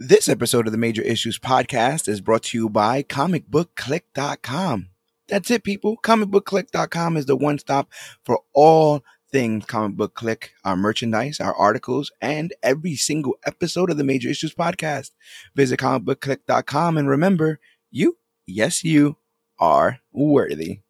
This episode of the Major Issues Podcast is brought to you by comicbookclick.com. That's it, people. Comicbookclick.com is the one stop for all things comic book click, our merchandise, our articles, and every single episode of the Major Issues Podcast. Visit comicbookclick.com and remember, you, yes, you are worthy.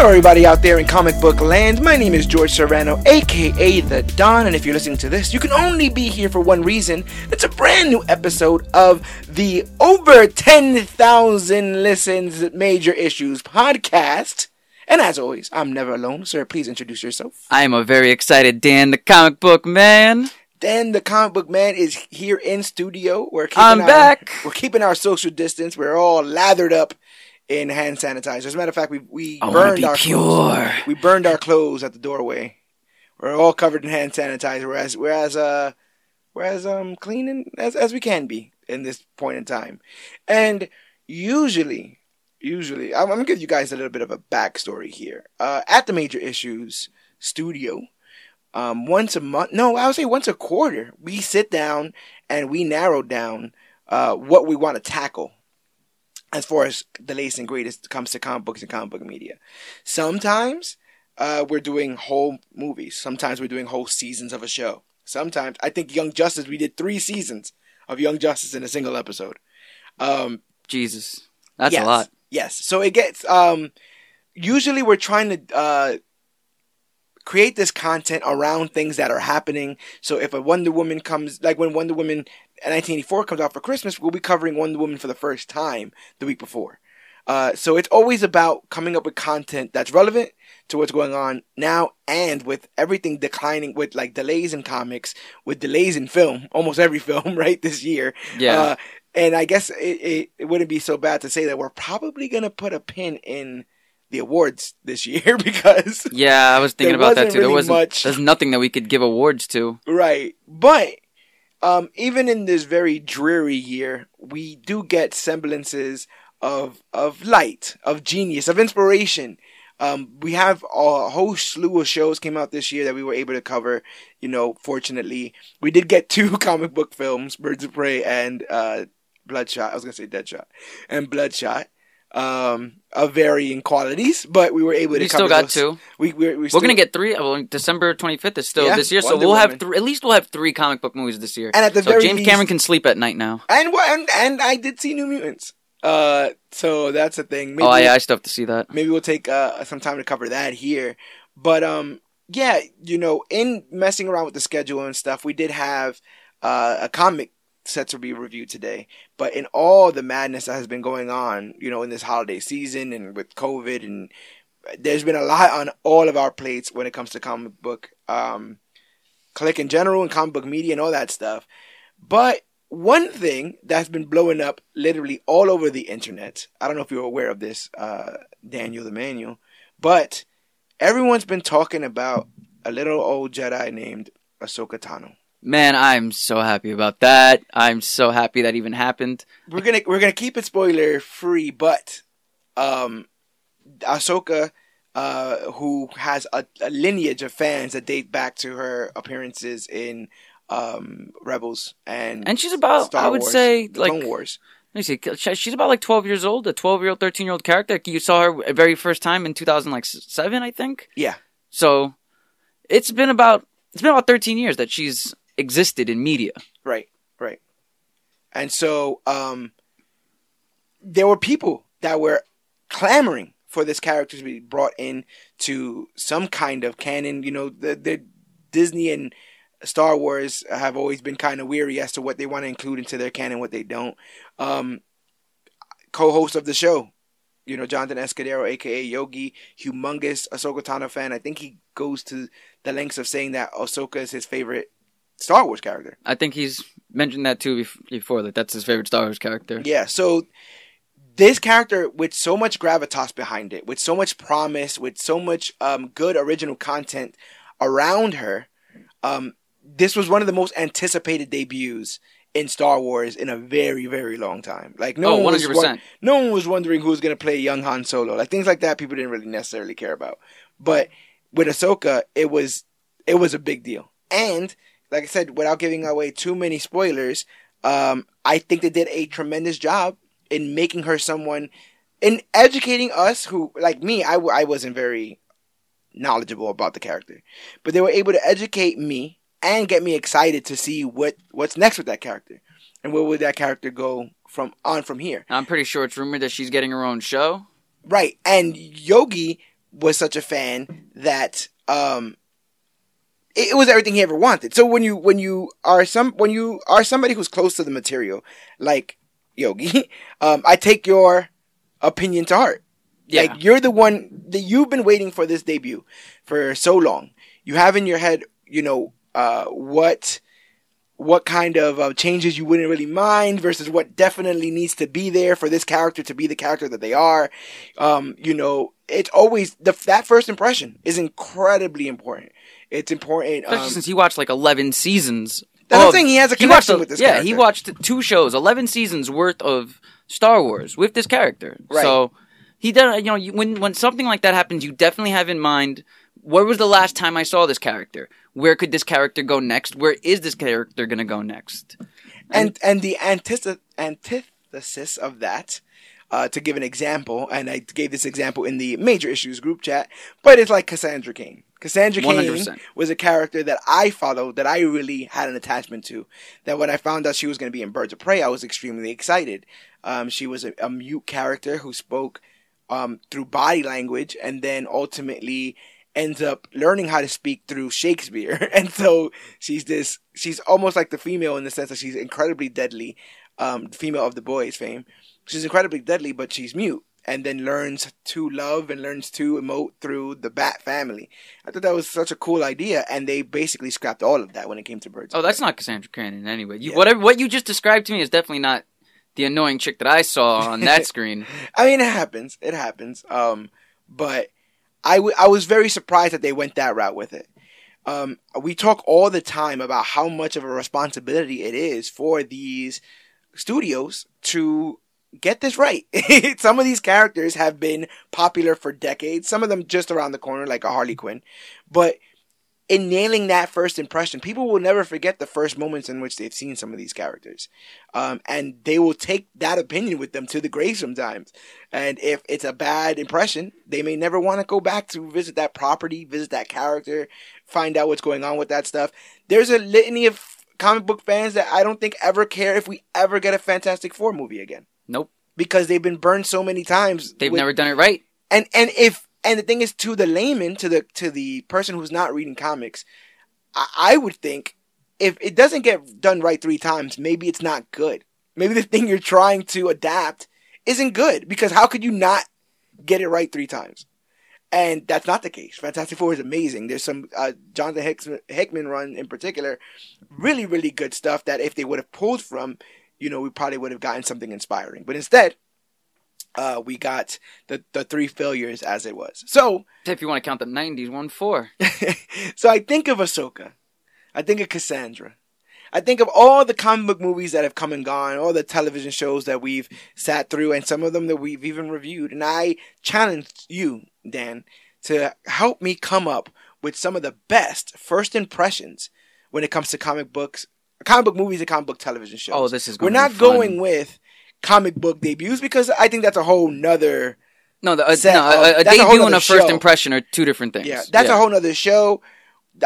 Hello, everybody out there in comic book land. My name is George Serrano, aka The Don, and if you're listening to this, you can only be here for one reason. It's a brand new episode of the over 10,000 listens major issues podcast. And as always, I'm never alone. Sir, please introduce yourself. I am a very excited Dan, the comic book man. Dan, the comic book man, is here in studio. We're keeping I'm our, back. We're keeping our social distance. We're all lathered up in hand sanitizer. As a matter of fact, we we I burned our pure. Clothes. We burned our clothes at the doorway. We're all covered in hand sanitizer, whereas whereas uh whereas um cleaning as as we can be in this point in time. And usually, usually, I'm, I'm gonna give you guys a little bit of a backstory here. Uh, at the Major Issues Studio, um, once a month, no, I would say once a quarter, we sit down and we narrow down uh, what we want to tackle as far as the latest and greatest comes to comic books and comic book media. Sometimes uh, we're doing whole movies. Sometimes we're doing whole seasons of a show. Sometimes I think Young Justice we did three seasons of Young Justice in a single episode. Um, Jesus, that's yes, a lot. Yes. So it gets um usually we're trying to uh create this content around things that are happening. So if a Wonder Woman comes like when Wonder Woman 1984 comes out for Christmas, we'll be covering Wonder Woman for the first time the week before. Uh, so it's always about coming up with content that's relevant to what's going on now and with everything declining with like delays in comics, with delays in film, almost every film, right, this year. Yeah. Uh, and I guess it, it, it wouldn't be so bad to say that we're probably going to put a pin in the awards this year because, Yeah, I was thinking about that too. There wasn't. much. There's nothing that we could give awards to. right. But um, even in this very dreary year, we do get semblances of of light, of genius, of inspiration. Um, we have a whole slew of shows came out this year that we were able to cover. You know, fortunately, we did get two comic book films, Birds of Prey and uh, Bloodshot. I was gonna say Deadshot and Bloodshot. Um, of varying qualities, but we were able to. We still got those. two. We we we We're gonna get three. Well, December 25th is still Yeah, this year, so we'll have three. At least we'll have three comic book movies this year. And at the so very James least- Cameron can sleep at night now. and and, and I did see New Mutants. Uh, so that's a thing. Maybe oh yeah, I still have to see that. maybe we'll take uh, some time to cover that here. But um, yeah, you know, in messing around with the schedule and stuff, we did have uh, a comic set to be reviewed today. But in all the madness that has been going on, you know, in this holiday season and with COVID, and there's been a lot on all of our plates when it comes to comic book um, click in general and comic book media and all that stuff. But one thing that's been blowing up literally all over the internet. I don't know if you're aware of this, uh, Daniel the Manual, but everyone's been talking about a little old Jedi named Ahsoka Tano. Man, I'm so happy about that. I'm so happy that even happened. We're gonna we're gonna keep it spoiler free, but um, Ahsoka, uh, who has a, a lineage of fans that date back to her appearances in um, Rebels and And she's about, Star I would Wars, say, like Clone Wars. Let me see. She's about like 12 years old, a 12 year old, 13 year old character. You saw her very first time in 2007, I think. Yeah. So it's been about it's been about 13 years that she's existed in media. Right, right. And so um, there were people that were clamoring for this character to be brought in to some kind of canon. You know, the, the Disney and Star Wars have always been kind of weary as to what they want to include into their canon, what they don't. Um, co-host of the show, you know, Jonathan Escudero, aka Yogi, humongous Ahsoka Tano fan. I think he goes to the lengths of saying that Ahsoka is his favorite Star Wars character. I think he's mentioned that too before, that that's his favorite Star Wars character. Yeah, so this character with so much gravitas behind it, with so much promise, with so much um, good original content around her, um, this was one of the most anticipated debuts in Star Wars in a very, very long time. Like no Oh, one was 100%. won- no one was wondering who was gonna play young Han Solo. Like things like that, people didn't really necessarily care about. But with Ahsoka, it was it was a big deal. And like I said, without giving away too many spoilers, um, I think they did a tremendous job in making her someone, in educating us who, like me, I, w- I wasn't very knowledgeable about the character, but they were able to educate me and get me excited to see what what's next with that character, and where would that character go from on from here. I'm pretty sure it's rumored that she's getting her own show. Right. And Yogi was such a fan that um it, it was everything he ever wanted. So when you when you are some when you are somebody who's close to the material, like Yogi, um, I take your opinion to heart. Yeah. Like you're the one that you've been waiting for this debut for so long. You have in your head, you know, uh, what what kind of uh, changes you wouldn't really mind versus what definitely needs to be there for this character to be the character that they are. Um, you know, it's always the that first impression is incredibly important. It's important. Especially Um, since he watched like 11 seasons. that's what I'm. He has a he watched connection with this yeah, character. he watched two shows, 11 seasons worth of Star Wars with this character. Right. So he does, you know, you, when when something like that happens, you definitely have in mind where was the last time I saw this character? Where could this character go next? Where is this character going to go next? and and the antith- antithesis of that uh, to give an example and i gave this example in the major issues group chat but it's like cassandra cain cassandra cain 100%. was a character that i followed that i really had an attachment to that when i found out she was going to be in birds of prey i was extremely excited um, she was a, a mute character who spoke um, through body language and then ultimately ends up learning how to speak through Shakespeare. And so she's this, she's almost like the female in the sense that she's incredibly deadly, um, female of the boys fame. She's incredibly deadly, but she's mute and then learns to love and learns to emote through the Bat family. I thought that was such a cool idea. And they basically scrapped all of that when it came to Birds. Oh, that's not Cassandra Cannon anyway. You, Yeah. Whatever what you just described to me is definitely not the annoying chick that I saw on that screen. I mean, it happens. It happens. Um, but I, w- I was very surprised that they went that route with it. Um, we talk all the time about how much of a responsibility it is for these studios to get this right. Some of these characters have been popular for decades. Some of them just around the corner, like a Harley Quinn. But in nailing that first impression, people will never forget the first moments in which they've seen some of these characters. Um, and they will take that opinion with them to the grave sometimes. And if it's a bad impression, they may never want to go back to visit that property, visit that character, find out what's going on with that stuff. There's a litany of comic book fans that I don't think ever care if we ever get a Fantastic Four movie again. Nope. Because they've been burned so many times. They've with- never done it right. and and if and the thing is to the layman to the to the person who's not reading comics I, I would think if it doesn't get done right three times maybe it's not good maybe the thing you're trying to adapt isn't good because how could you not get it right three times and that's not the case fantastic four is amazing there's some uh, jonathan Hicks, hickman run in particular really really good stuff that if they would have pulled from you know we probably would have gotten something inspiring but instead uh, we got the, the three failures as it was. So, If you want to count the 90s, 1 4. so I think of Ahsoka. I think of Cassandra. I think of all the comic book movies that have come and gone, all the television shows that we've sat through, and some of them that we've even reviewed. And I challenge you, Dan, to help me come up with some of the best first impressions when it comes to comic books, comic book movies, and comic book television shows. Oh, this is good. We're not going with comic book debuts because I think that's a whole nother No, the, uh, no, of- a, a that's a debut and a first show. impression are two different things. Yeah, that's a whole nother show.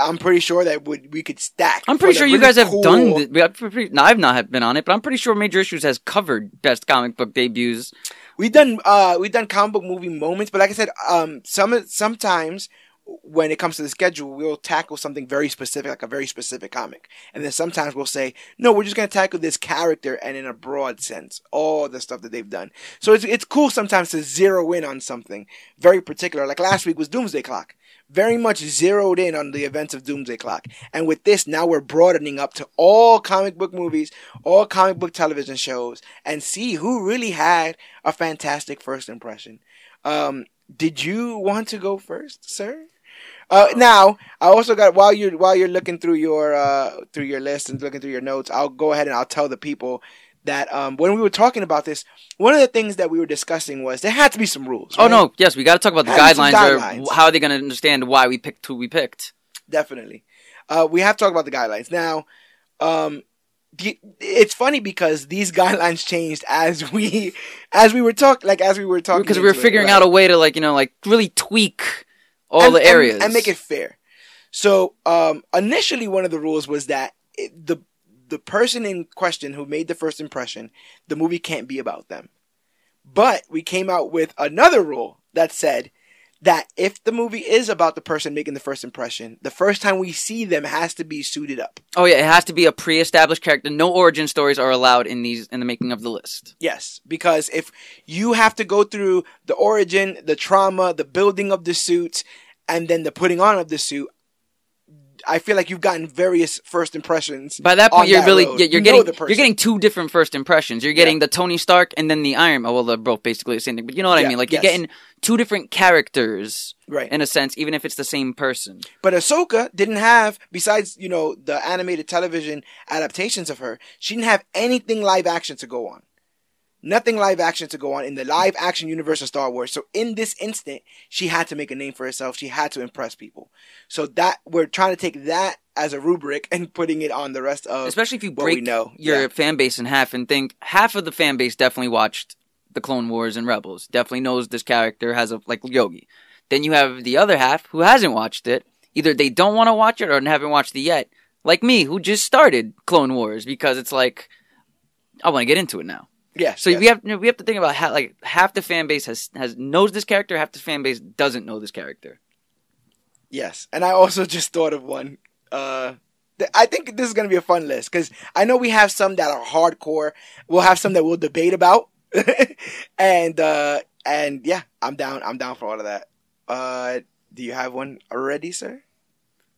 I'm pretty sure that would we could stack. I'm pretty sure you really guys have cool- done. th- we have pretty- no, I've not been on it, but I'm pretty sure Major Issues has covered best comic book debuts. We've done uh we've done comic book movie moments, but like I said, um some sometimes when it comes to the schedule, we'll tackle something very specific, like a very specific comic. And then sometimes we'll say, no, we're just gonna tackle this character and in a broad sense, all the stuff that they've done. So it's it's cool sometimes to zero in on something very particular. Like last week was Doomsday Clock. Very much zeroed in on the events of Doomsday Clock. And with this, now we're broadening up to all comic book movies, all comic book television shows, and see who really had a fantastic first impression. Um, did you want to go first, sir? Uh, now I also got while you're while you're looking through your uh through your list and looking through your notes, I'll go ahead and I'll tell the people that um when we were talking about this, one of the things that we were discussing was there had to be some rules. Oh no, yes, we got to talk about the guidelines, guidelines. or how are they going to understand why we picked who we picked. definitely. Uh, we have to talk about the guidelines now. Um, the, it's funny because these guidelines changed as we as we were talking, like as we were talking, because we were into it, figuring right? out a way to like you know like really tweak all and, the areas and, and make it fair. So um, initially, one of the rules was that it, the the person in question who made the first impression, the movie can't be about them. But we came out with another rule that said that if the movie is about the person making the first impression, the first time we see them has to be suited up. Oh yeah, it has to be a pre-established character. No origin stories are allowed in these in the making of the list. Yes, because if you have to go through the origin, the trauma, the building of the suit, and then the putting on of the suit, I feel like you've gotten various first impressions. By that point, you're that really road. you're, you're getting you're getting two different first impressions. You're getting the Tony Stark and then the Iron. Man. Well, they're both basically the same thing, but you know what I mean. Like you're getting two different characters right. in a sense, even if it's the same person. But Ahsoka didn't have, besides you know the animated television adaptations of her, she didn't have anything live action to go on. Nothing live action to go on in the live action universe of Star Wars. So in this instant, she had to make a name for herself. She had to impress people. So that we're trying to take that as a rubric and putting it on the rest of Especially if you break know. your Yeah. fan base in half and think half of the fan base definitely watched the Clone Wars and Rebels. Definitely knows this character has a like Yogi. Then you have the other half who hasn't watched it. Either they don't want to watch it or haven't watched it yet. Like me, who just started Clone Wars because it's like I want to get into it now. Yes. So yes. we have we have to think about how like half the fan base has has knows this character, half the fan base doesn't know this character. Yes, and I also just thought of one. Uh, th- I think this is going to be a fun list because I know we have some that are hardcore. We'll have some that we'll debate about, and uh, and yeah, I'm down. I'm down for all of that. Uh, do you have one already, sir?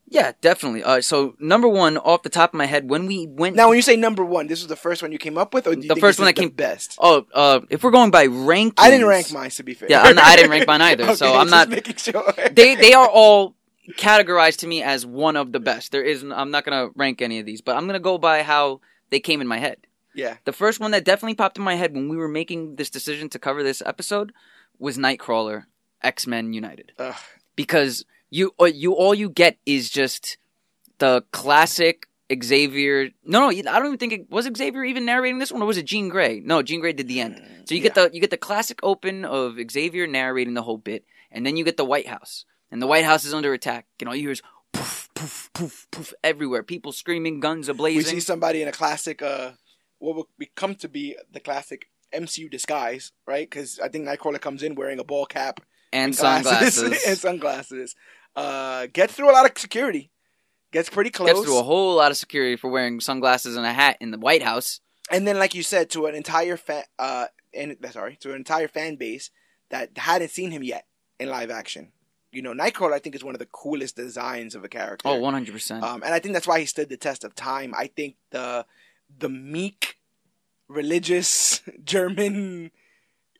Yeah, definitely. Uh, so number one, off the top of my head, when we went Now, when you say number one, this was the first one you came up with, or The first one that came- best? Oh, uh, if we're going by rank, I didn't rank mine to be fair. Yeah, not- I didn't rank mine either, so I'm just not- making sure. They they are all categorized to me as one of the best. There is I'm not gonna rank any of these, but I'm gonna go by how they came in my head. yeah. The first one that definitely popped in my head when we were making this decision to cover this episode was Nightcrawler, X Men United, Ugh. because you you all you get is just the classic Xavier. No, no, I don't even think it was Xavier even narrating this one, or was it Jean Grey? No, Jean Grey did the end. So you get the you get the classic open of Xavier narrating the whole bit, and then you get the White House, and the White House is under attack, and all you hear is poof, poof, poof, poof everywhere. People screaming, guns ablazing. we see somebody in a classic, uh, what will become to be the classic MCU disguise, right? Because I think Nightcrawler comes in wearing a ball cap and glasses sunglasses. and sunglasses. Uh, gets through a lot of security. Gets pretty close. Gets through a whole lot of security for wearing sunglasses and a hat in the White House. and then, like you said, to an entire fan, uh, and sorry, to an entire fan base that hadn't seen him yet in live action. You know, Nightcrawler, I think, is one of the coolest designs of a character. Oh, 100%. Um, and I think that's why he stood the test of time. I think the the meek, religious German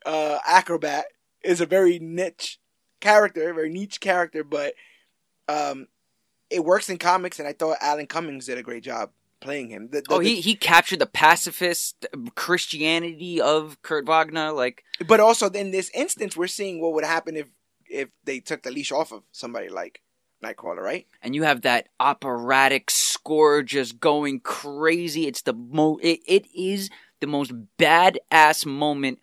uh, acrobat is a very niche character, very niche character, but um, it works in comics. And I thought Alan Cummings did a great job playing him. The- the- oh, the- he, he captured the pacifist Christianity of Kurt Wagner. Like, but also in this instance, we're seeing what would happen if if they took the leash off of somebody like Nightcrawler, right? and you have that operatic score just going crazy. It's the mo. It, it is the most badass moment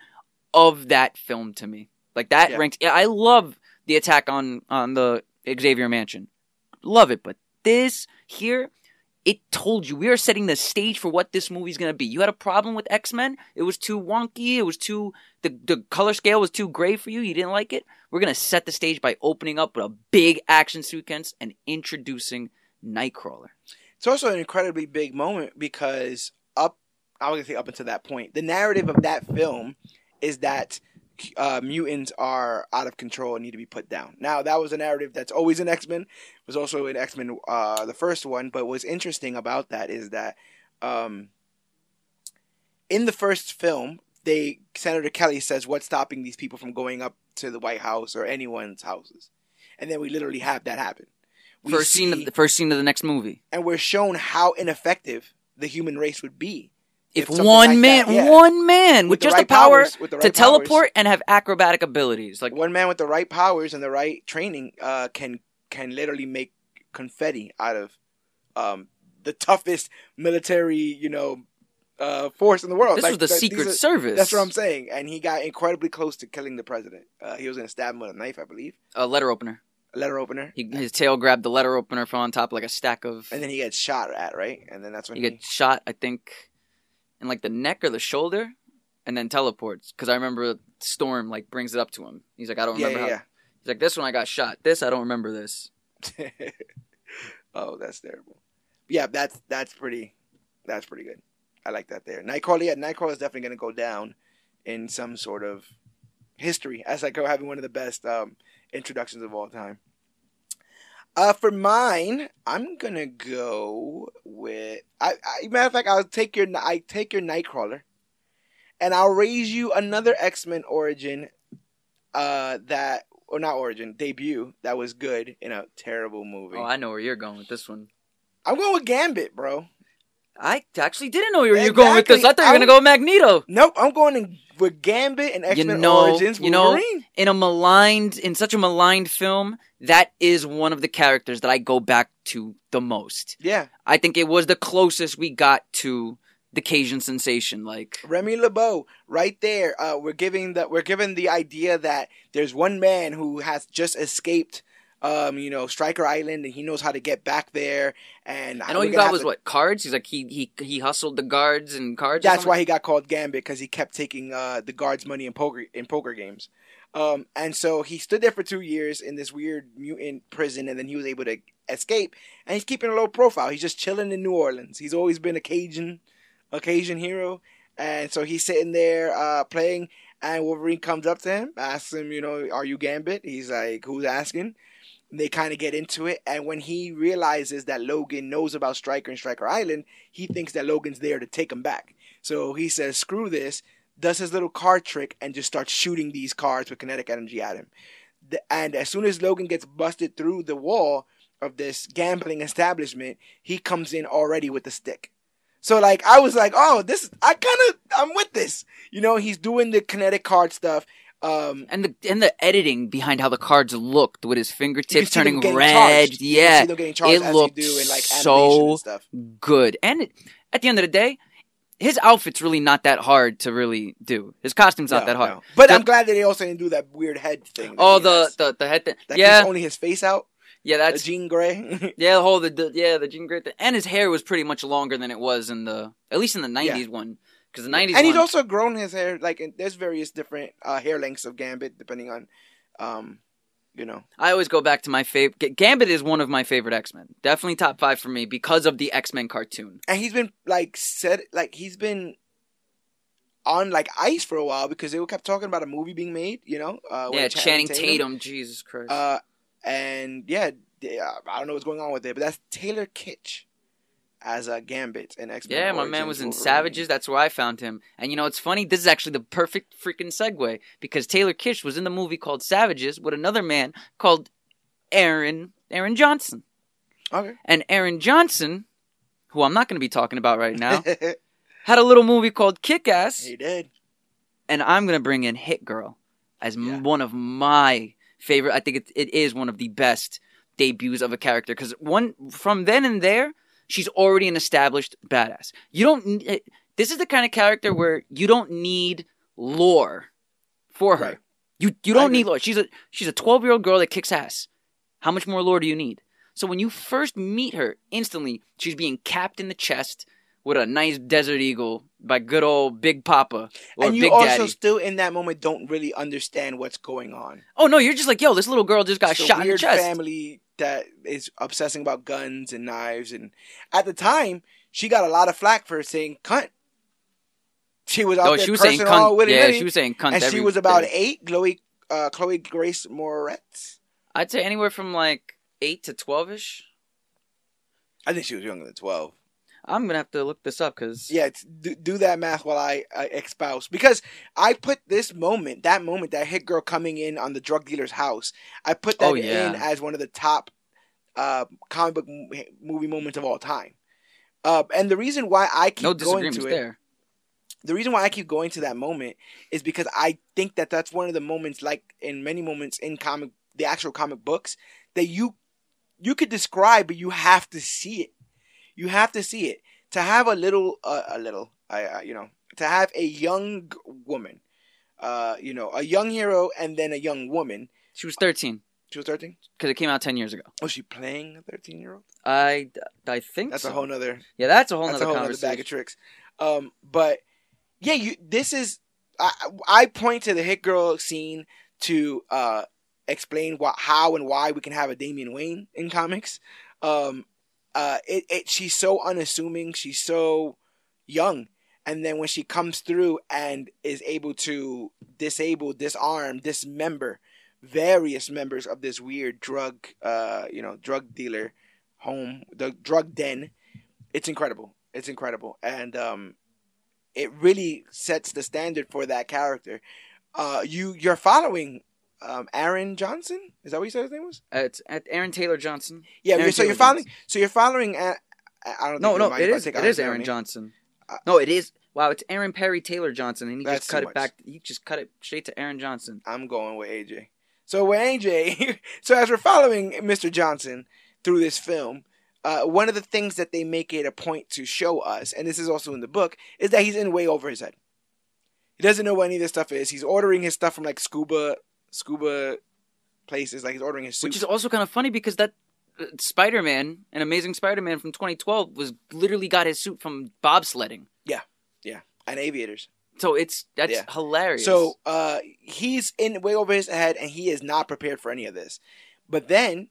of that film to me. Like that Yeah. ranks. I love the attack on on the Xavier Mansion. Love it, but this here. It told you we are setting the stage for what this movie's gonna be. You had a problem with X Men; it was too wonky. It was too the the color scale was too gray for you. You didn't like it. We're gonna set the stage by opening up with a big action sequence and introducing Nightcrawler. It's also an incredibly big moment because up, I was gonna say up until that point, the narrative of that film is that uh, mutants are out of control and need to be put down. Now that was a narrative that's always in X Men, was also in X Men uh, the first one. But what's interesting about that is that um, in the first film, they Senator Kelly says, "What's stopping these people from going up to the White House or anyone's houses?" And then we literally have that happen. we first scene of the first scene of the next movie. and we're shown how ineffective the human race would be If one like man, yeah. one man with, the just right the power powers- with the to right powers. teleport and have acrobatic abilities, like one man with the right powers and the right training uh, can can literally make confetti out of um, the toughest military, you know, uh, force in the world. this Like, was the th- Secret are- Service. That's what I'm saying. And he got incredibly close to killing the president. Uh, he was going to stab him with a knife, I believe, A letter opener. a letter opener, He, his tail grabbed the letter opener from on top like a stack of. and then he gets shot at, right? And then that's when he he, gets shot, I think, in like the neck or the shoulder, and then teleports. Because I remember Storm like brings it up to him. He's like, I don't remember yeah, how. He's like, this one I got shot. This I don't remember this. oh, that's terrible. Yeah, that's that's pretty, that's pretty good. I like that there. Nightcrawler, yeah, Nightcrawler is definitely going to go down in some sort of history as like having one of the best um, introductions of all time. Uh, for mine, I'm gonna go with. I, I matter of fact, I'll take your I take your Nightcrawler, and I'll raise you another X Men origin, uh, that or not origin debut that was good in a terrible movie. Oh, I know where you're going with this one. I'm going with Gambit, bro. I actually didn't know where you were going with this. I thought you were gonna go with Magneto. Nope, I'm going in with Gambit and X Men know- Origins. you know- Wolverine. In a maligned, in such a maligned film, that is one of the characters that I go back to the most. yeah, I think it was the closest we got to the Cajun sensation. Like, Remy LeBeau, right there. Uh, we're giving the we're given the idea that there's one man who has just escaped, um, you know, Stryker Island, and he knows how to get back there. And and all you got was to- what cards. He's like he he he hustled the guards and cards. That's why he got called Gambit because he kept taking uh, the guards' money in poker in poker games. Um, and so he stood there for two years in this weird mutant prison, and then he was able to escape. And he's keeping a low profile. He's just chilling in New Orleans. He's always been a Cajun, a Cajun hero, and so he's sitting there uh, playing. And Wolverine comes up to him, asks him, you know, "Are you Gambit?" He's like, "Who's asking?" They kind of get into it, and when he realizes that Logan knows about Stryker and Stryker Island, he thinks that Logan's there to take him back. So he says, "Screw this." Does his little card trick and just starts shooting these cards with kinetic energy at him. And as soon as Logan gets busted through the wall of this gambling establishment, he comes in already with the stick. So like I was like, oh, this I kind of I'm with this. You know, he's doing the kinetic card stuff. Um, And the and the editing behind how the cards looked with his fingertips turning red, charged. Yeah, see them getting charged it looked in like so and good. And it, at the end of the day, his outfit's really not that hard to really do. His costume's not No, that hard. no. But The- I'm glad that they also didn't do that weird head thing. Oh, he the, has. the the head thing. that Yeah, only his face out. yeah, The that's Jean Grey. yeah. The whole the, the yeah the Jean Grey thing. and his hair was pretty much longer than it was in the at least in the '90s one because the '90s and he's one, also grown his hair. Like there's various different uh, hair lengths of Gambit depending on, um, you know. I always go back to my favorite. Gambit is one of my favorite X Men. Definitely top five for me because of the X Men cartoon. And he's been like said like he's been on like ice for a while because they kept talking about a movie being made. You know. Uh, yeah, Channing Tatum. Jesus Christ. Uh, and yeah, yeah, I don't know what's going on with it, but that's Taylor Kitsch as a Gambit in X Men. Yeah, my man was in Savages. That's where I found him. And you know, it's funny. This is actually the perfect freaking segue because Taylor Kitsch was in the movie called Savages with another man called Aaron Aaron Johnson. Okay. And Aaron Johnson, who I'm not going to be talking about right now, had a little movie called Kick Ass. he did. And I'm going to bring in Hit Girl as m Yeah. one of my favorite. I think it, it is one of the best debuts of a character because one from then and there, she's already an established badass. You don't. Eh, this is the kind of character where you don't need lore for her. Right. You you don't need lore. She's a she's a 12 year old girl that kicks ass. How much more lore do you need? So when you first meet her, instantly she's being capped in the chest with a nice desert eagle by good old Big Papa or and you Big also Daddy. still in that moment don't really understand what's going on. Oh no, you're just like, yo, this little girl just got It's shot in the weird chest. family that is obsessing about guns and knives, and at the time she got a lot of flack for saying "cunt." She was out Oh, there she was saying cunt. Yeah, she was saying cunt. and she was about day. eight. Chloe, uh, Chloe Grace Moretz. I'd say anywhere from like eight to twelve ish. I think she was younger than twelve. I'm gonna have to look this up because Yeah, it's, do, do that math while I uh, espouse because I put this moment, that moment, that hit girl coming in on the drug dealer's house. I put that Oh, yeah. in as one of the top uh, comic book m- movie moments of all time. Uh, and the reason why I keep No going to it, there. the reason why I keep going to that moment is because I think that that's one of the moments, like in many moments in comic, the actual comic books, that you you could describe, but you have to see it. You have to see it to have a little, uh, a little, I, uh, you know, to have a young woman, uh, you know, a young hero and then a young woman. She was 13 She was thirteen. because it came out 10 years ago. Was she playing a thirteen year old? I, I think That's so. a whole nother. yeah, that's a whole that's nother a whole other conversation. bag of tricks. Um, but yeah, you. This is I, I point to the hit girl scene to uh explain what how and why we can have a Damian Wayne in comics. Um, uh, it, it she's so unassuming. She's so young. And then when she comes through and is able to disable, disarm, dismember various members of this weird drug, uh, you know, drug dealer home, the drug den, it's incredible. It's incredible, and um, it really sets the standard for that character. Uh, you you're following um, Aaron Johnson. Is that what you said his name was? Uh, it's at Aaron Taylor Johnson. Yeah. Aaron so you're following. Johnson. So you're following. A, I don't. Know. No, no, it is. It is Aaron name. Johnson. Uh, no, it is. Wow, it's Aaron Perry Taylor Johnson, and he just cut it back. He just cut it straight to Aaron Johnson. I'm going with AJ. So with AJ, so as we're following Mr. Johnson through this film, uh, one of the things that they make it a point to show us, and this is also in the book, is that he's in way over his head. He doesn't know what any of this stuff is. He's ordering his stuff from like scuba, scuba places. Like he's ordering his suit. Which is also kind of funny because that uh, Spider-Man, an Amazing Spider-Man from 2012, was literally got his suit from bobsledding. Yeah, yeah, and aviators. So it's that's Yeah. hilarious. So uh, he's in way over his head, and he is not prepared for any of this. But then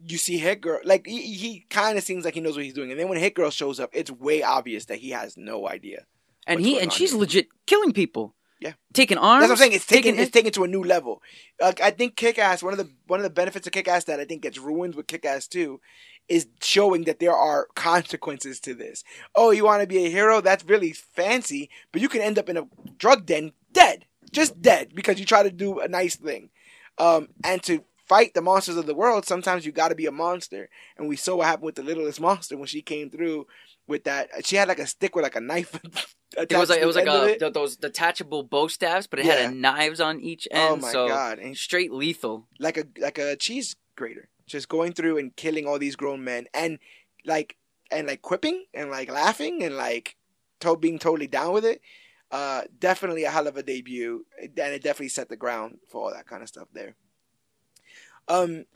you see Hit Girl, like he, he kind of seems like he knows what he's doing, and then when Hit Girl shows up, it's way obvious that he has no idea. and he and she's here. legit killing people. Yeah. taking arms. That's what I'm saying. It's taken. taking It's taken to a new level. Uh, I think Kick Ass. One of the one of the benefits of Kick Ass that I think gets ruined with Kick Ass too, is showing that there are consequences to this. Oh, you want to be a hero? That's really fancy, but you can end up in a drug den dead, just dead because you try to do a nice thing. Um, and to fight the monsters of the world, sometimes you got to be a monster. And we saw what happened with the littlest monster when she came through with that. She had like a stick with like a knife. It was like it was like attached to the a end th- those detachable bow staves, but it Yeah. had knives on each end. Oh my so god! And straight lethal. like a like a cheese grater, just going through and killing all these grown men, and like and like quipping and like laughing and like to- being totally down with it. Uh, definitely a hell of a debut, and it definitely set the ground for all that kind of stuff there. Um,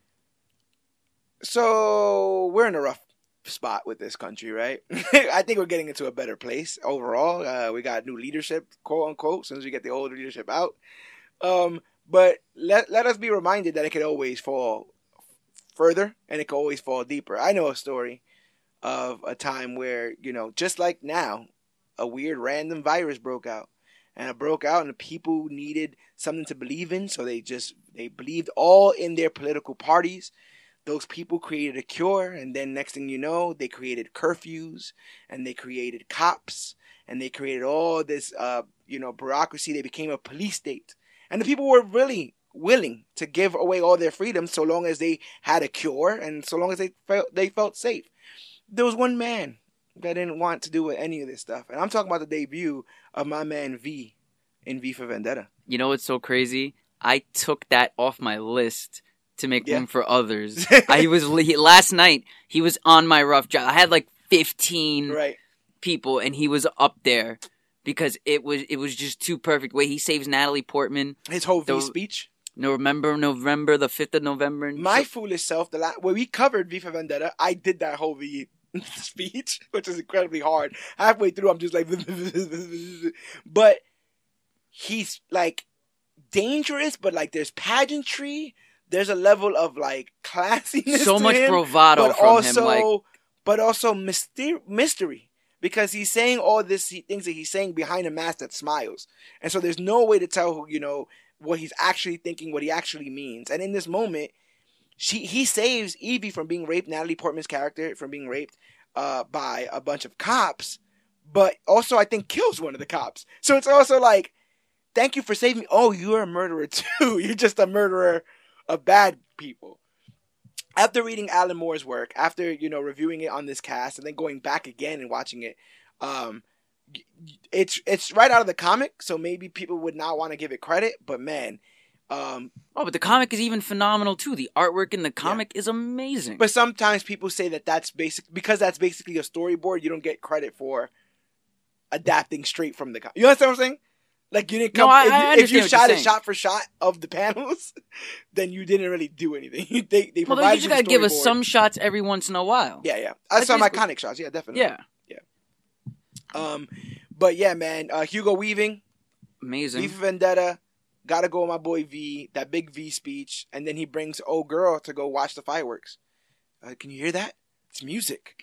so we're in a rough spot with this country, right? I think we're getting into a better place overall. Uh, we got new leadership, quote unquote, as we get the old leadership out. Um, but let let us be reminded that it could always fall further and it could always fall deeper. I know a story of a time where, you know, just like now, a weird random virus broke out. And it broke out and the people needed something to believe in, so they just they believed all in their political parties. Those people created a cure, and then next thing you know, they created curfews and they created cops and they created all this uh, you know, bureaucracy. They became a police state. And the people were really willing to give away all their freedoms so long as they had a cure and so long as they felt they felt safe. There was one man that didn't want to do with any of this stuff, and I'm talking about the debut of my man V in V for Vendetta. You know what's so crazy? I took that off my list to make Yeah. room for others. I was he, last night. He was on my rough job. I had like fifteen Right. people, and he was up there because it was it was just too perfect. Way he saves Natalie Portman. His whole V The- speech. November, November, the fifth of November. My shit. foolish self, the last when we covered V for Vendetta, I did that whole V speech, which is incredibly hard. Halfway through, I'm just like, but he's like dangerous, but like there's pageantry. There's a level of like classiness. so to much him, bravado but from also, him. Like but also myster- mystery. Because he's saying all this he, things that he's saying behind a mask that smiles, and so there's no way to tell who you know what he's actually thinking, what he actually means. And in this moment, she he saves Evie from being raped, Natalie Portman's character from being raped uh, by a bunch of cops, but also I think kills one of the cops. So it's also like, thank you for saving me. Oh, you're a murderer too. You're just a murderer of bad people. after reading Alan Moore's work, after you know reviewing it on this cast, and then going back again and watching it, um, it's it's right out of the comic, so maybe people would not want to give it credit. But man, um, Oh, but the comic is even phenomenal too. The artwork in the comic is amazing. but sometimes people say that that's basic because that's basically a storyboard. You don't get credit for adapting straight from the comic. You understand what I'm saying? Like you didn't No, come I- if you, I if you shot it shot for shot of the panels, then you didn't really do anything. they they well, provided you just gotta give us some shots every once in a while. Yeah, yeah. That's Like some iconic shots. Yeah, definitely. Yeah, yeah. Um, but yeah, man. Uh, Hugo Weaving, amazing. V for Vendetta. Gotta go with my boy V. That big V speech, and then he brings old girl to go watch the fireworks. Uh, can you hear that? It's music.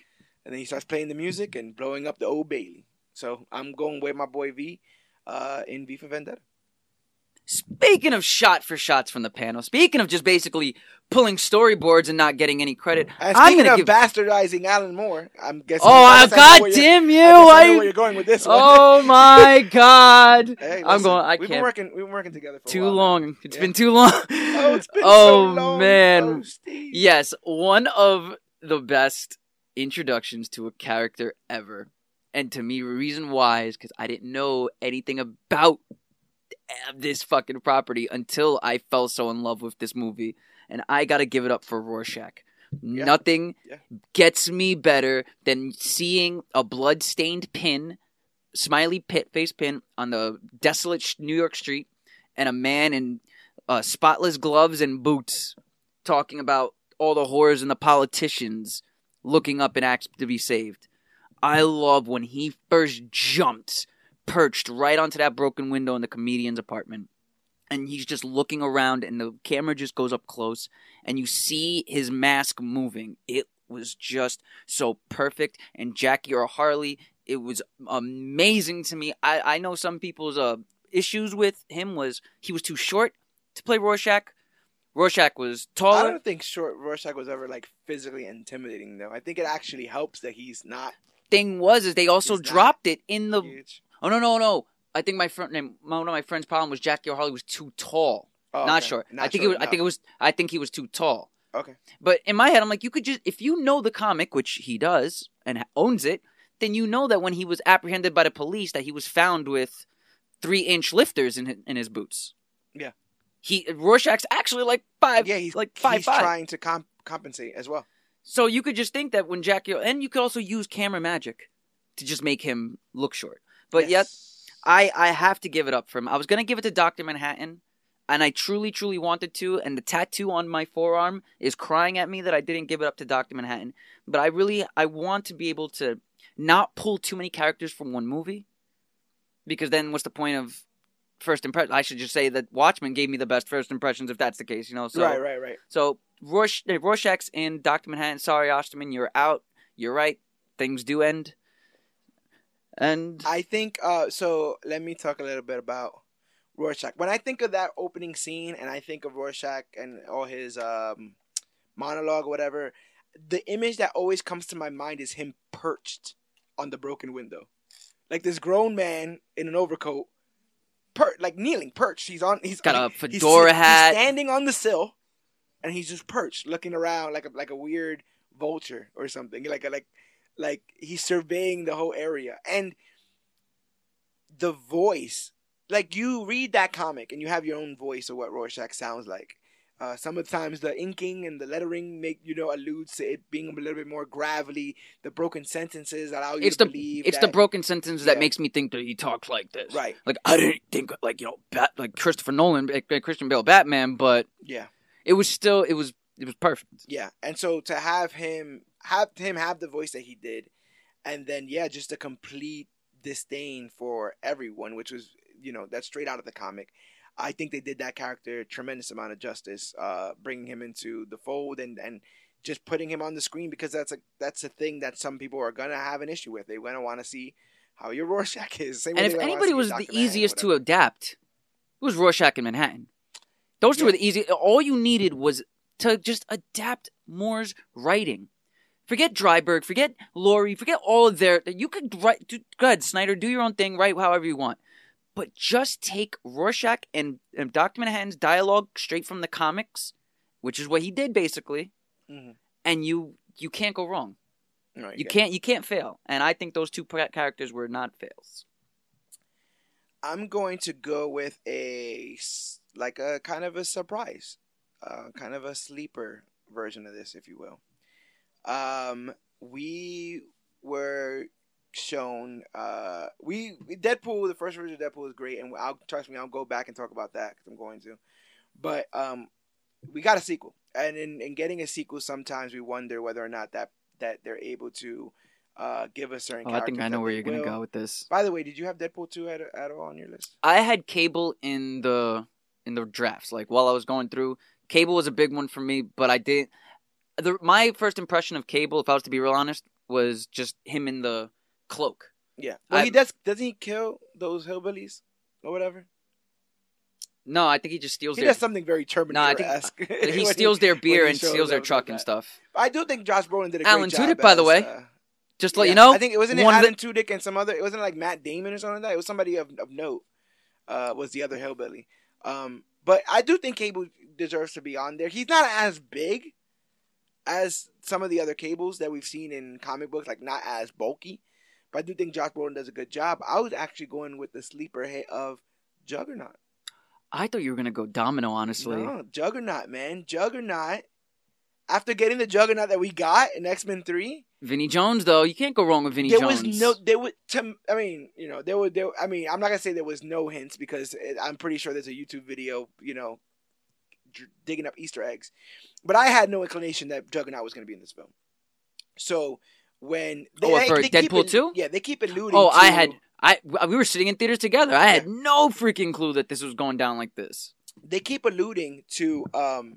And then he starts playing the music and blowing up the old Bailey. So I'm going with my boy V, uh, in V for Vendetta. Speaking of shot for shots from the panel, speaking of just basically pulling storyboards and not getting any credit, And I'm speaking gonna of give. bastardizing Alan Moore, I'm guessing. oh, I uh, I God damn you! I guess I know where you're going with this one. oh my God! Hey, I'm going. I we've been can't. working. We've been working together for Too long. It's Yeah. been too long. Oh, it's been Oh, so long. man. Oh, Steve. Yes, one of the best introductions to a character ever. And to me, reason why is because I didn't know anything about this fucking property until I fell so in love with this movie. And I gotta give it up for Rorschach. Yeah. Nothing Yeah. gets me better than seeing a blood-stained pin, smiley pit face pin on the desolate New York street, and a man in uh, spotless gloves and boots talking about all the horrors and the politicians looking up and asked to be saved. I love when he first jumped, perched right onto that broken window in the comedian's apartment. And he's just looking around, and the camera just goes up close, and you see his mask moving. It was just so perfect. And Jackie Earle Haley, it was amazing to me. I, I know some people's uh, issues with him was he was too short to play Rorschach. Rorschach was taller. I don't think short Rorschach was ever like physically intimidating though. I think it actually helps that he's not Thing was is they also He's dropped it in the. huge. Oh no no no! I think my friend, one of my friend's problem was Jackie Earle Haley was too tall, Oh, not okay. short. Not I think short it was. I think it was. I think he was too tall. Okay. But in my head, I'm like, you could just if you know the comic, which he does and owns it, then you know that when he was apprehended by the police, that he was found with three inch lifters in his, in his boots. Yeah. He Rorschach's actually like five. Yeah, he's like five he's five. trying to comp- compensate as well. So you could just think that when Jackie and you could also use camera magic to just make him look short. But yet Yes. I I have to give it up for him. I was gonna give it to Doctor Manhattan, and I truly truly wanted to. And the tattoo on my forearm is crying at me that I didn't give it up to Doctor Manhattan. But I really I want to be able to not pull too many characters from one movie, because then what's the point of first impression? I should just say that Watchmen gave me the best first impressions if that's the case. You know, so right, right, right. so Rorsch, uh, Rorschach's in Doctor Manhattan. Sorry, Osterman, you're out. You're right. Things do end. And I think uh so let me talk a little bit about Rorschach. When I think of that opening scene and I think of Rorschach and all his um monologue or whatever, the image that always comes to my mind is him perched on the broken window. Like this grown man in an overcoat per like kneeling, perched. He's on he's got a fedora he's hat. He's standing on the sill and he's just perched looking around like a like a weird vulture or something. Like a, like like he's surveying the whole area and the voice like you read that comic and you have your own voice of what Rorschach sounds like uh, some of the times the inking and the lettering make you know alludes to it being a little bit more gravelly. The broken sentences allow you it's to the believe it's that, the broken sentence that makes me think that he talks like this. right. Like I didn't think like you know Bat, like Christopher Nolan, uh, Christian Bale, Batman, but yeah. it was still it was it was perfect. yeah. And so to have him have him have the voice that he did and then yeah just a complete disdain for everyone which was you know that's straight out of the comic i think they did that character a tremendous amount of justice uh bringing him into the fold and and just putting him on the screen because that's a that's a thing that some people are gonna have an issue with they're gonna want to see how your rorschach is Same And if anybody was the easiest to adapt, it was Rorschach in Manhattan. Those two Yeah. were the easy. All you needed was to just adapt Moore's writing. Forget Dreiberg, forget Laurie, forget all of their. You could write. Do, go ahead, Snyder, do your own thing, write however you want. But just take Rorschach and, and Dr. Manhattan's dialogue straight from the comics, which is what he did basically, Mhm. and you you can't go wrong. No, You it. can't you can't fail. And I think those two characters were not fails. I'm going to go with a like a kind of a surprise, uh, kind of a sleeper version of this, if you will. Um, we were shown uh we Deadpool the first version of Deadpool is great and I'll trust me I'll go back and talk about that because I'm going to but um we got a sequel and in, in getting a sequel sometimes we wonder whether or not that that they're able to uh give us certain Oh, I think I know where you're gonna go with this. by the way did you have Deadpool 2 at, at all on your list I had Cable in the in the drafts. Like while I was going through, Cable was a big one for me, but I didn't. The, my first impression of Cable, if I was to be real honest, was just him in the cloak. Yeah. Well, I- he does. Doesn't he kill those hillbillies or whatever? No, I think he just steals He their. does something very No, I Terminator-esque. think he steals their beer and steals their truck like and stuff. I do think Josh Brolin did a Alan great job. Tudyk, by the way. uh, Just to let you know, I think it wasn't it one of Alan Tudyk and some other. It wasn't like Matt Damon or something like that. It was somebody of, of note. Uh, was the other hillbilly. Um, but I do think Cable deserves to be on there. He's not as big as some of the other cables that we've seen in comic books, like not as bulky. But I do think Josh Brolin does a good job. I was actually going with the sleeper hit of Juggernaut. I thought you were gonna go Domino. Honestly, No, Juggernaut, man, Juggernaut. After getting the Juggernaut that we got in X Men Three, Vinnie Jones though, you can't go wrong with Vinnie there Jones. was no, there was. To, I mean, you know, there were there. I mean, I'm not gonna say there was no hints because it, I'm pretty sure there's a YouTube video, you know, digging up Easter eggs. But I had no inclination that Juggernaut was gonna be in this film. So when they, Oh, for keep Deadpool 2? yeah, they keep alluding. Oh, I had. I we were sitting in theaters together. I had no freaking clue that this was going down like this. they keep alluding to um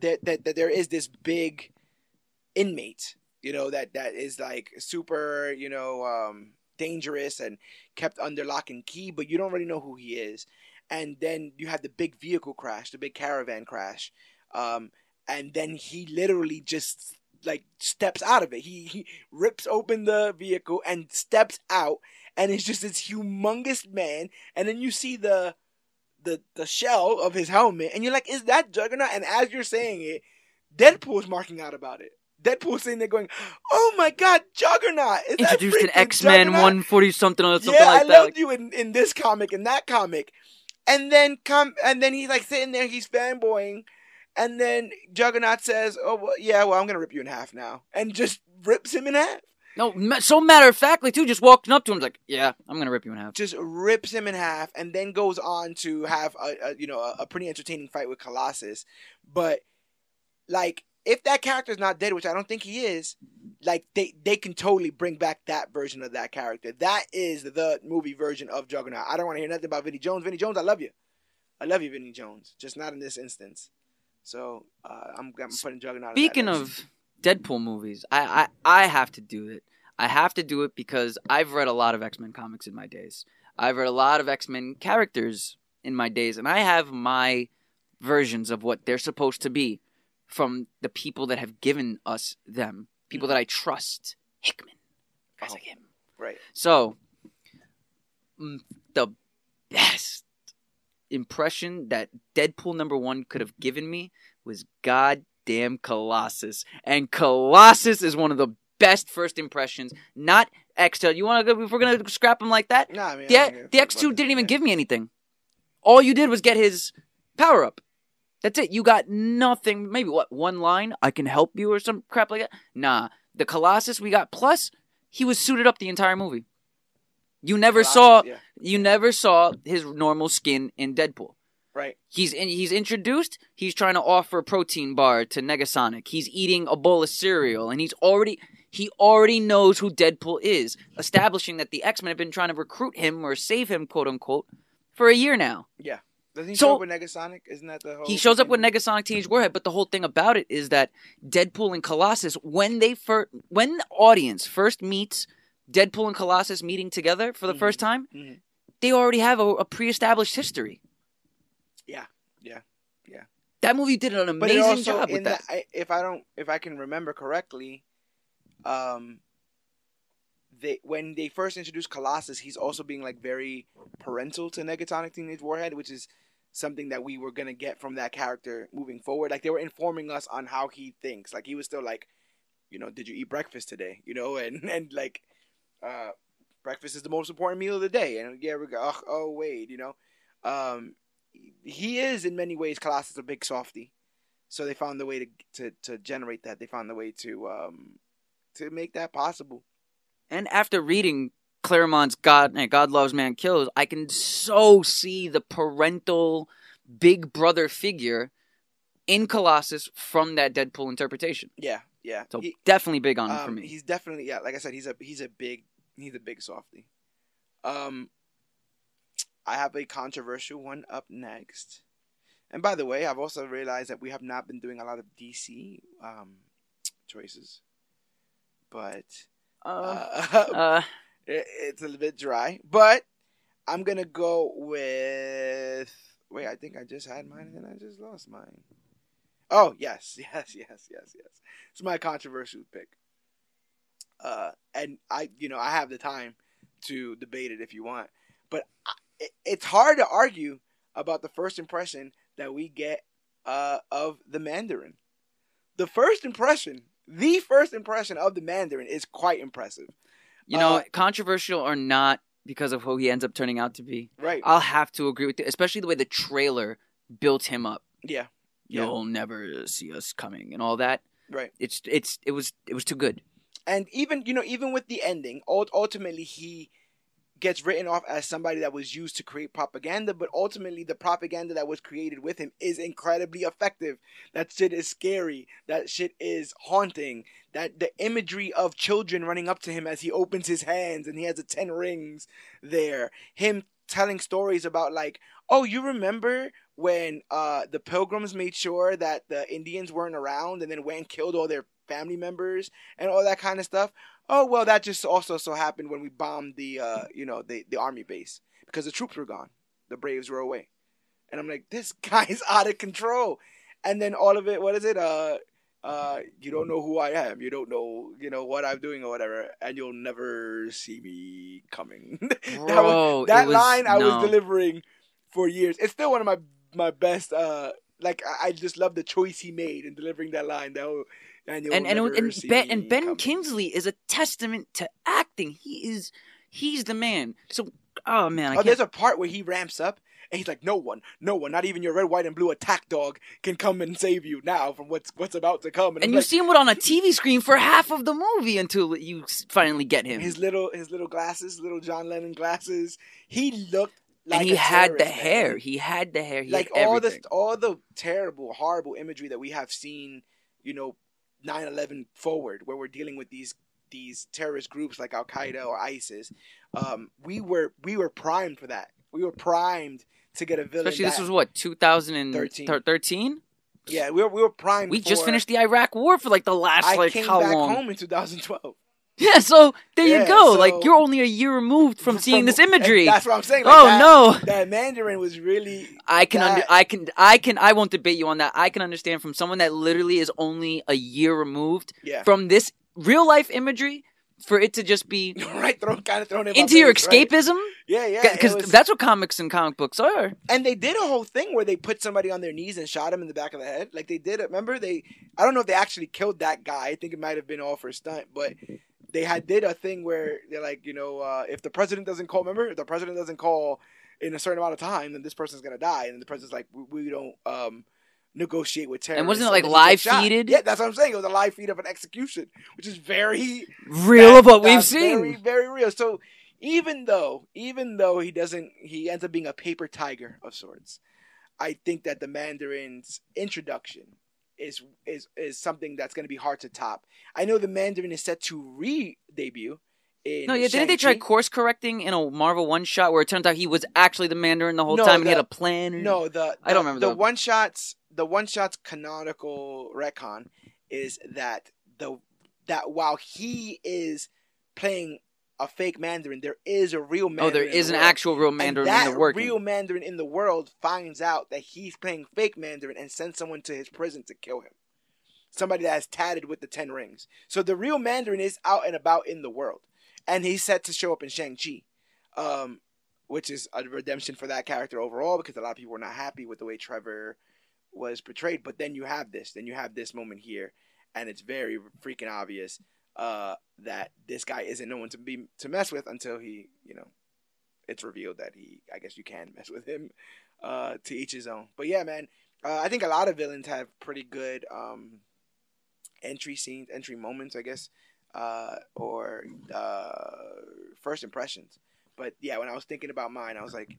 that, that that there is this big inmate you know that that is like super you know um dangerous and kept under lock and key but you don't really know who he is and then you have the big vehicle crash the big caravan crash um and then he literally just like steps out of it he, he rips open the vehicle and steps out and it's just this humongous man and then you see the the the shell of his helmet, and you're like, "Is that Juggernaut?" And as you're saying it, Deadpool's marking out about it. Deadpool's sitting there going, "Oh my God, Juggernaut!" Is Introduced in X Men one forty something or something like that. yeah, like I that. loved you in, in this comic and that comic, and then come and then he's like sitting there, he's fanboying, and then Juggernaut says, "Oh well, yeah, well I'm gonna rip you in half now," and just rips him in half. No, so matter of factly too. Just walking up to him like, "Yeah, I'm gonna rip you in half." just rips him in half and then goes on to have a, a you know a, a pretty entertaining fight with Colossus. But like if that character's not dead, which I don't think he is, like they they can totally bring back that version of that character. That is the movie version of Juggernaut. I don't want to hear nothing about Vinnie Jones. Vinnie Jones, I love you. I love you, Vinnie Jones. Just not in this instance. So uh, I'm, I'm putting Juggernaut. Speaking of Deadpool movies, I, I I have to do it. I have to do it because I've read a lot of X Men comics in my days. I've read a lot of X Men characters in my days, and I have my versions of what they're supposed to be from the people that have given us them, people that I trust. Hickman, guys Oh. like him. right, So, mm, the best impression that Deadpool number one could have given me was goddamn Colossus. And Colossus is one of the best first impressions. Not X2. You want to go, if we're going to scrap him like that? nah, I mean, The, the X2 didn't even give me anything. All you did was get his power up. That's it. You got nothing. Maybe what one line? I can help you or some crap like that. Nah, the Colossus we got. Plus, he was suited up the entire movie. You never saw. yeah, You never saw his normal skin in Deadpool. right. He's in, he's introduced. He's trying to offer a protein bar to Negasonic. He's eating a bowl of cereal, and he's already he already knows who Deadpool is, establishing that the X Men have been trying to recruit him or save him, quote unquote, for a year now. Yeah. Doesn't he So- show up with Negasonic? Isn't that the whole? He shows up with? Negasonic Teenage Warhead, but the whole thing about it is that Deadpool and Colossus, when they first, when the audience first meets Deadpool and Colossus meeting together for the Mhm. first time, Mhm. they already have a, a pre-established history. Yeah, yeah, yeah. That movie did an amazing also job with in that. the, I, if I don't, if I can remember correctly, um, they when they first introduced Colossus, he's also being like very parental to Negasonic Teenage Warhead, which is something that we were gonna get from that character moving forward. Like they were informing us on how he thinks. Like he was still like, you know, did you eat breakfast today? You know, and and like, uh, breakfast is the most important meal of the day. And yeah, we go, oh, oh wait, you know, um, he is in many ways Colossus a big softy. So they found the way to to to generate that. They found the way to um to make that possible. And after reading Claremont's God and God Loves Man Kills, I can so see the parental big brother figure in Colossus from that Deadpool interpretation. Yeah, yeah. So He- definitely big on it for um, me. He's definitely yeah. Like I said, he's a he's a big he's a big softy. Um, I have a controversial one up next. And by the way, I've also realized that we have not been doing a lot of DC um, choices, but Uh, uh, uh, it, it's a little bit dry. But I'm gonna go with. Wait, I think I just had mine and then I just lost mine. Oh yes, yes, yes, yes, yes. It's my controversial pick. Uh, and I, you know, I have the time to debate it if you want, but I, it, it's hard to argue about the first impression that we get uh, of the Mandarin. The first impression, the first impression of the Mandarin is quite impressive. you know, uh, controversial or not because of who he ends up turning out to be. Right. I'll have to agree with you, especially the way the trailer built him up. yeah. Yeah. You'll never see us coming and all that. Right. It's it's it was it was too good. And even you know even with the ending ultimately he gets written off as somebody that was used to create propaganda but ultimately the propaganda that was created with him is incredibly effective. That shit is scary. That shit is haunting. That the imagery of children running up to him as he opens his hands and he has the 10 rings there. Him telling stories about like oh you remember when uh the pilgrims made sure that the indians weren't around and then went and killed all their family members and all that kind of stuff. Oh well, that just also so happened when we bombed the uh, you know the the army base because the troops were gone, the Braves were away, and I'm like, this guy's out of control. And then all of it, what is it? Uh, uh, you don't know who I am. You don't know, you know what I'm doing or whatever, and you'll never see me coming. that Bro, was, that was- line I was delivering for years. It's still one of my my best. Uh, like I, I just love the choice he made in delivering that line. That will, and and and and Ben and Ben coming. Kingsley is a testament to acting. He is he's the man. So oh man, I Oh, can't. there's a part where he ramps up and he's like, "No one, no one, not even your red, white, and blue attack dog can come and save you now from what's what's about to come." and I'm you like, see him on a TV screen for half of the movie until you finally get him. his little his little glasses, little John Lennon glasses. He looked like and he had the man. hair. He had the hair. He like all the all the terrible, horrible imagery that we have seen, you know, 9/11 forward, where we're dealing with these these terrorist groups like Al Qaeda or ISIS. Um, we were we were primed for that. We were primed to get a villain. Especially this was what 2013. yeah, we were we were primed. We just finished the Iraq War for like the last I like came how back long? home in 2012 Yeah, so there Yeah, you go. so- like you're only a year removed from seeing this imagery. That's what I'm saying. Like oh that, no. that Mandarin was really. I can under, I can I can I won't debate you on that. I can understand from someone that literally is only a year removed Yeah. from this real life imagery for it to just be right, thrown kind of thrown in into your face, right? escapism Yeah, yeah. because was- that's what comics and comic books are. and they did a whole thing where they put somebody on their knees and shot him in the back of the head. Like they did. it. Remember they? I don't know if they actually killed that guy. I think it might have been all for a stunt, but they had did a thing where they're like, you know, uh, if the president doesn't call, remember, if the president doesn't call in a certain amount of time, then this person's gonna die. And the president's like, we, we don't um, negotiate with terrorists. And wasn't it, like, gets live feeded? Yeah, that's what I'm saying. It was a live feed of an execution, which is very Real of what we've seen. Very, very real. So even though, even though he doesn't, he ends up being a paper tiger of sorts. I think that the Mandarin's introduction is is is something that's going to be hard to top. I know the Mandarin is set to re-debut. In No, yeah, didn't they try course correcting in a Marvel one shot where it turns out he was actually the Mandarin the whole No, time and he had a plan? or- No, the, I don't remember the the- one shots. The one shots canonical retcon is that the that while he is playing a fake Mandarin, there is a real Mandarin. Oh, there is the an world. actual real Mandarin and that in the working. real Mandarin in the world finds out that he's playing fake Mandarin and sends someone to his prison to kill him. Somebody that has tatted with the ten rings. So the real Mandarin is out and about in the world, and he's set to show up in Shang Chi. Um, which is a redemption for that character overall because a lot of people were not happy with the way Trevor was portrayed. But then you have this, then you have this moment here, and it's very freaking obvious uh, that this guy isn't no one to be to mess with until he, you know, it's revealed that he, I guess you can mess with him. Uh, to each his own. But yeah, man, uh, I think a lot of villains have pretty good um, entry scenes, entry moments, I guess, uh, or uh, first impressions. But yeah, when I was thinking about mine, I was like,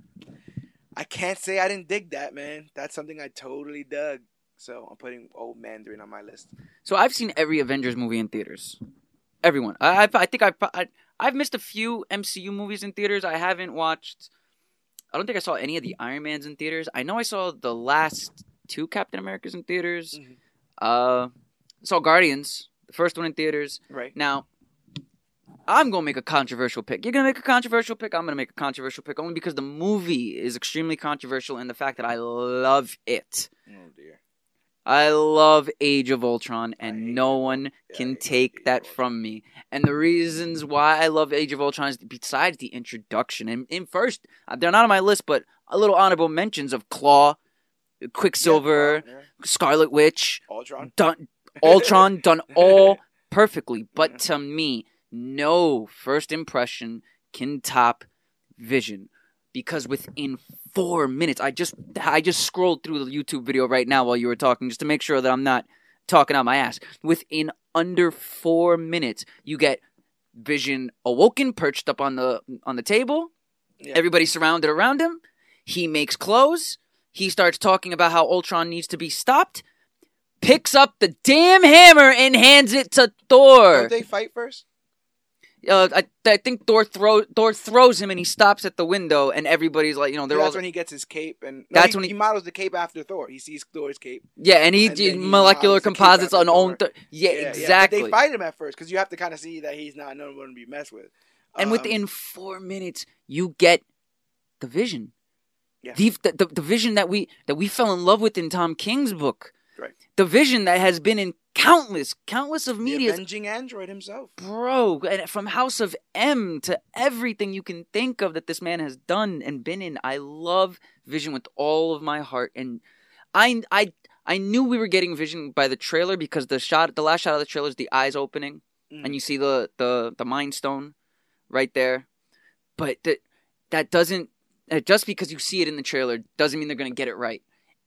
I can't say I didn't dig that, man. That's something I totally dug. So I'm putting Old Mandarin on my list. So I've seen every Avengers movie in theaters. Everyone. I I, I think I've I, I've missed a few MCU movies in theaters. I haven't watched. I don't think I saw any of the Iron Mans in theaters. I know I saw the last two Captain Americas in theaters. Mhm. Uh, saw Guardians, the first one in theaters. Right. Now, I'm gonna make a controversial pick. You're gonna make a controversial pick. I'm gonna make a controversial pick only because the movie is extremely controversial and the fact that I love it. Oh dear. I love Age of Ultron, and no one Yeah, can take that from me. And the reasons why I love Age of Ultron is besides the introduction. And in first, uh, they're not on my list, but a little honorable mentions of Klaue, Quicksilver, Yeah, Scarlet Witch, yeah. Ultron. done Ultron, done all perfectly. But to me, no first impression can top Vision because within four minutes, I just I just scrolled through the YouTube video right now while you were talking just to make sure that I'm not talking out my ass. Within under four minutes, you get Vision awoken, perched up on the on the table. Yeah. Everybody surrounded around him. He makes clothes. He starts talking about how Ultron needs to be stopped. Picks up the damn hammer and hands it to Thor. Don't they fight first? Uh, I, I think Thor throw Thor throws him and he stops at the window and everybody's like, you know, they're that's all when he gets his cape, and no, That's he, when he- he models the cape after Thor. He sees Thor's cape. yeah, and he, and he molecular models the cape composites on own. Th- yeah, Yeah, yeah, exactly. they fight him at first because you have to kind of see that he's not no one to be messed with. and Um, within four minutes, you get the vision. Yeah. The, the the vision that we that we fell in love with in Tom King's book. The vision that has been in countless, countless of media. avenging android himself. bro and from house of m to everything you can think of that this man has done and been in i love vision with all of my heart and i i i knew we were getting vision by the trailer because the shot the last shot of the trailer is the eyes opening Mhm. and you see the the the mind stone right there but that that doesn't uh, just because you see it in the trailer doesn't mean they're going to get it right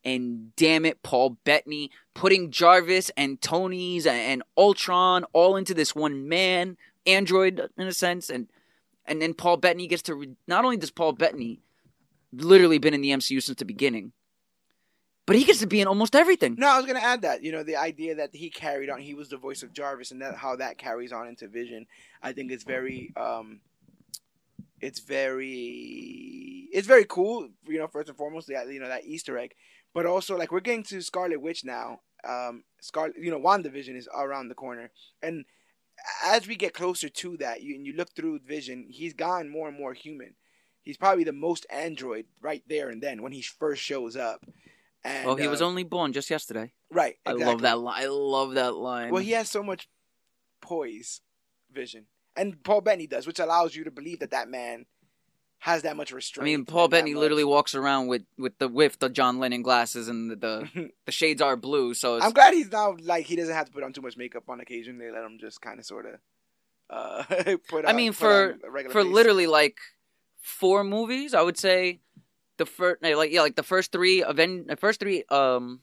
and damn it, Paul Bettany putting Jarvis and Tony's and Ultron all into this one man android in a sense, and and then Paul Bettany gets to re- not only does Paul Bettany literally been in the MCU since the beginning, but he gets to be in almost everything. No, I was gonna add that. You know, the idea that he carried on, he was the voice of Jarvis, and that how that carries on into Vision. I think it's very, um, it's very, it's very cool. You know, first and foremost, you know that Easter egg, but also like we're getting to Scarlet Witch now. Um, Scarlet, you know, WandaVision is around the corner, and as we get closer to that, you and you look through Vision, he's gotten more and more human. He's probably the most android right there and then when he first shows up. And, well, he was uh, only born just yesterday. right. I love that line. I love that line. Well, he has so much poise, vision, and Paul Bettany does, which allows you to believe that that man has that much restraint. I mean, Paul Bettany literally walks around with with the with the John Lennon glasses and the the, the shades are blue. So it's, I'm glad he's now like he doesn't have to put on too much makeup on occasion. They let him just kind of sort of. Uh, put I on- mean, put for- on a regular for face. literally like four movies, I would say the first like yeah like the first three Aven- the first three um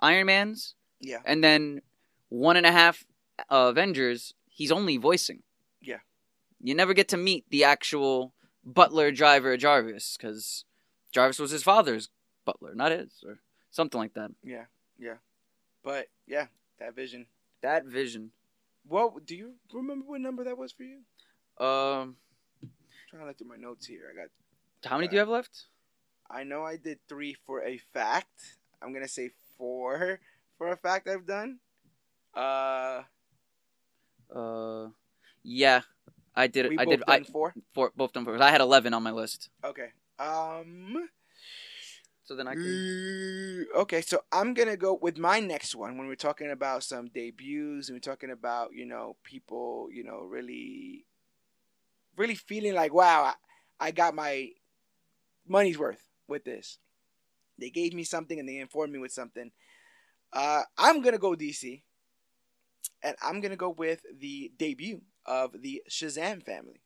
Iron Mans yeah, and then one and a half uh, Avengers. He's only voicing. Yeah. You never get to meet the actual butler driver Jarvis because Jarvis was his father's butler, not his, or something like that. yeah, yeah, but yeah, that vision. That vision. What do you remember? What number that was for you? Um, trying to look through my notes here. I got. how many do you have left? I know I did three for a fact. I'm gonna say four for a fact I've done. Uh, Uh, yeah, I did we I both did. I four. four, both done four. I had eleven on my list. Okay. Um. So then I can. uh, Okay, so I'm gonna go with my next one when we're talking about some debuts and we're talking about you know people you know really, really feeling like wow I, I got my money's worth with this. They gave me something and they informed me with something. Uh, I'm gonna go DC, and I'm gonna go with the debut of the Shazam family.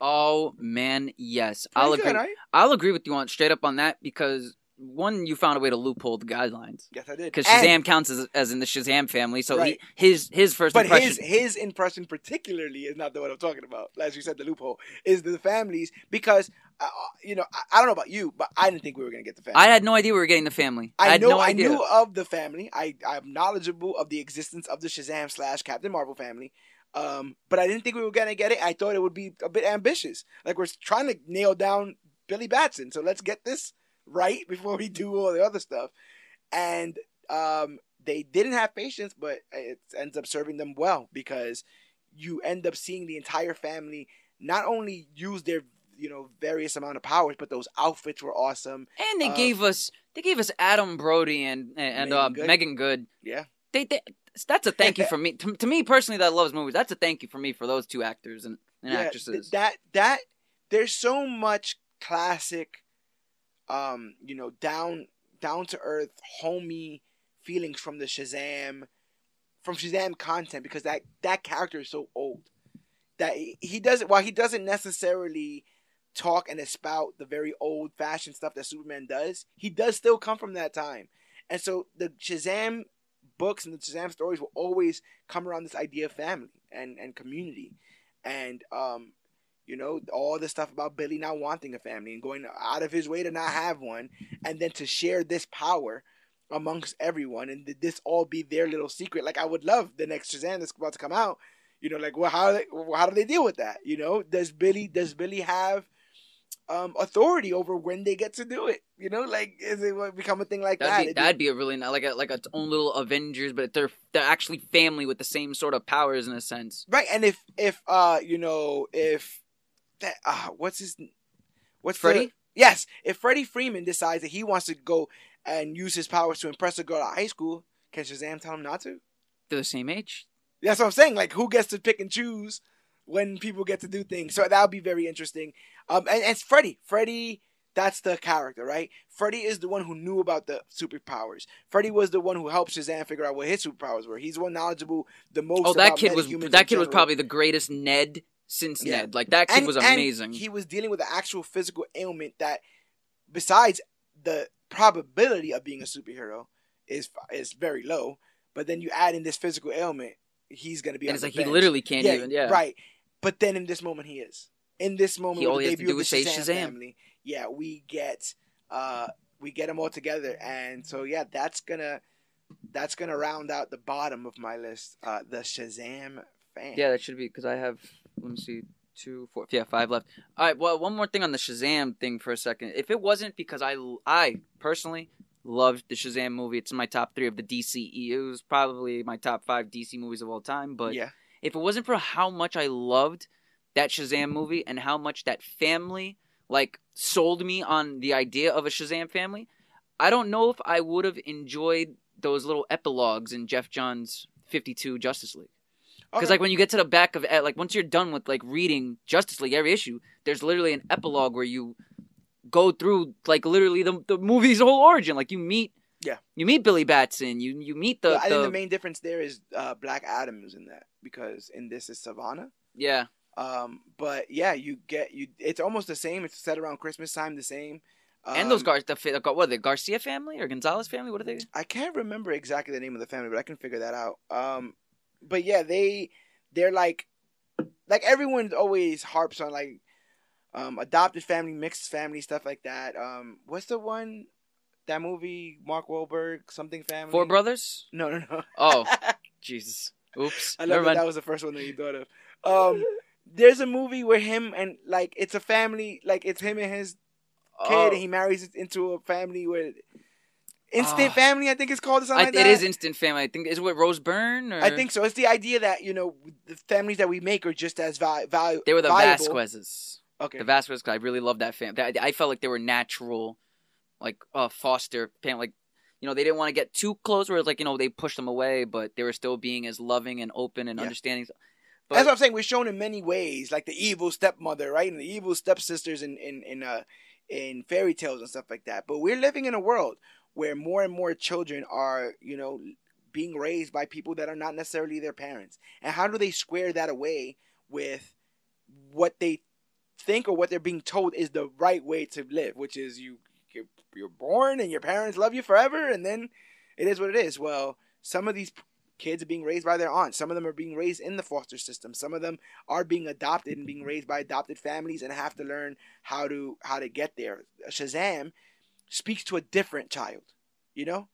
Oh man, yes, Pretty I'll good, agree. right? I'll agree with you on straight up on that because one, you found a way to loophole the guidelines Yes, I did. because And- Shazam counts as, as in the Shazam family. So Right. he, his his first But impression. his his impression particularly is not the one I'm talking about. As you said, the loophole is the families because uh, you know I, I don't know about you, but I didn't think we were gonna get the family. I had no idea we were getting the family. I, I had know no I knew of the family. I I'm knowledgeable of the existence of the Shazam slash Captain Marvel family. Um, but I didn't think we were gonna get it. I thought it would be a bit ambitious. Like we're trying to nail down Billy Batson, so let's get this right before we do all the other stuff. And um, they didn't have patience, but it ends up serving them well because you end up seeing the entire family not only use their you know various amount of powers, but those outfits were awesome. and they uh, gave us they gave us Adam Brody and and Meagan uh, Good. Meagan Good. Yeah. They, they that's a thank you for me to, to me personally that loves movies. That's a thank you for me for those two actors and, and th- actresses. that that there's so much classic, um, you know, down down to earth, homey feelings from the Shazam, from Shazam content because that that character is so old that he, he doesn't while he doesn't necessarily talk and espout the very old fashioned stuff that Superman does, he does still come from that time, and so the Shazam books and the Shazam stories will always come around this idea of family and and community, and um, you know all the stuff about Billy not wanting a family and going out of his way to not have one, and then to share this power amongst everyone, and this all be their little secret. Like I would love the next Shazam that's about to come out. You know, like well, how how do they deal with that? You know, does Billy does Billy have um, authority over when they get to do it? You know, like is it what become a thing like that? That'd be, that'd be a really ni- like a like its own little Avengers, but they're they're actually family with the same sort of powers in a sense. Right, and if if uh you know if that uh what's his what's the- Freddie? yes, if Freddie Freeman decides that he wants to go and use his powers to impress a girl at high school, can Shazam tell him not to? They're the same age. That's what I'm saying. Like, who gets to pick and choose when people get to do things? So that would be very interesting. Um, and, and it's Freddy. Freddy, that's the character, right? Freddy is the one who knew about the superpowers. Freddy was the one who helped Shazam figure out what his superpowers were. He's the one knowledgeable the most. Oh, that kid was that kid was probably the greatest Ned since Yeah. Ned. Like that kid And- was and amazing. he was dealing with an actual physical ailment that, besides the probability of being a superhero, is is very low. But then you add in this physical ailment, he's gonna be. and it's like he literally can't even. Yeah. right. But then in this moment, he is. In this moment, He- all he the has to do is say Shazam, family, yeah, we get uh we get them all together, and so yeah, that's gonna that's gonna round out the bottom of my list. Uh, the Shazam fan. Yeah, that should be because I have. Let me see. Two, four, yeah, five left. All right. Well, one more thing on the Shazam thing for a second. If it wasn't because I, I personally loved the Shazam movie, it's in my top three of the DCEU. It's probably my top five DC movies of all time. But yeah, if it wasn't for how much I loved that Shazam movie and how much that family like sold me on the idea of a Shazam family, I don't know if I would have enjoyed those little epilogues in Geoff Johns' 52 Justice League. Because Okay. like when you get to the back of like once you're done with like reading Justice League every issue, there's literally an epilogue where you go through like literally the the movie's whole origin. Like you meet Yeah. you meet Billy Batson, you you meet the, I the think the main difference there is uh, Black Adam is in that because in this is Sivana. yeah Um, but yeah, you get you. It's almost the same. It's set around Christmas time. The same. Um, and those Gar the, fa- what are they Garcia family or Gonzalez family? What are they? I can't remember exactly the name of the family, but I can figure that out. Um, but yeah, they they're like like everyone always harps on like um adopted family, mixed family, stuff like that. Um, what's the one that movie Mark Wahlberg something family? Four brothers? No, no, no. Oh, Jesus. Oops. I love Never that mind. that was the first one that you thought of. Um, there's a movie where him and like it's a family, like it's him and his kid, Oh, and he marries into a family where instant Ah. family, I think it's called or I, something like it that. is instant family. I think is it with Rose Byrne or I think so. It's the idea that you know the families that we make are just as val- val- they were the valuable. Vasquezes. Okay. The Vasquez. I really love that family. I, I felt like they were natural, like uh, foster family. Like you know, they didn't want to get too close. Where it's like you know they pushed them away, but they were still being as loving and open and Yeah. understanding. But That's what I'm saying. We're shown in many ways, like the evil stepmother, right, and the evil stepsisters in in in uh in fairy tales and stuff like that. But we're living in a world where more and more children are, you know, being raised by people that are not necessarily their parents. And how do they square that away with what they think or what they're being told is the right way to live, which is you you're, you're born and your parents love you forever and then it is what it is. Well, some of these kids are being raised by their aunts. Some of them are being raised in the foster system. Some of them are being adopted and being raised by adopted families and have to learn how to how to get there. Shazam speaks to a different child, you know.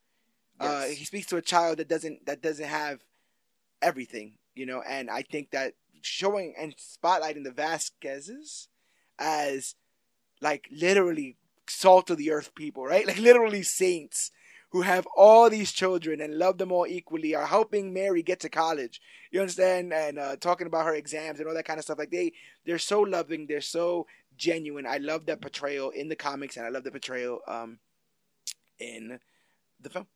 Uh, he speaks to a child that doesn't that doesn't have everything, you know. And I think that showing and spotlighting the Vasquezes as like literally salt of the earth people, right? Like literally saints who have all these children and love them all equally are helping Mary get to college. You understand? And uh, talking about her exams and all that kind of stuff. Like they, they're so loving. They're so genuine. I love that portrayal in the comics, and I love the portrayal um, in the film.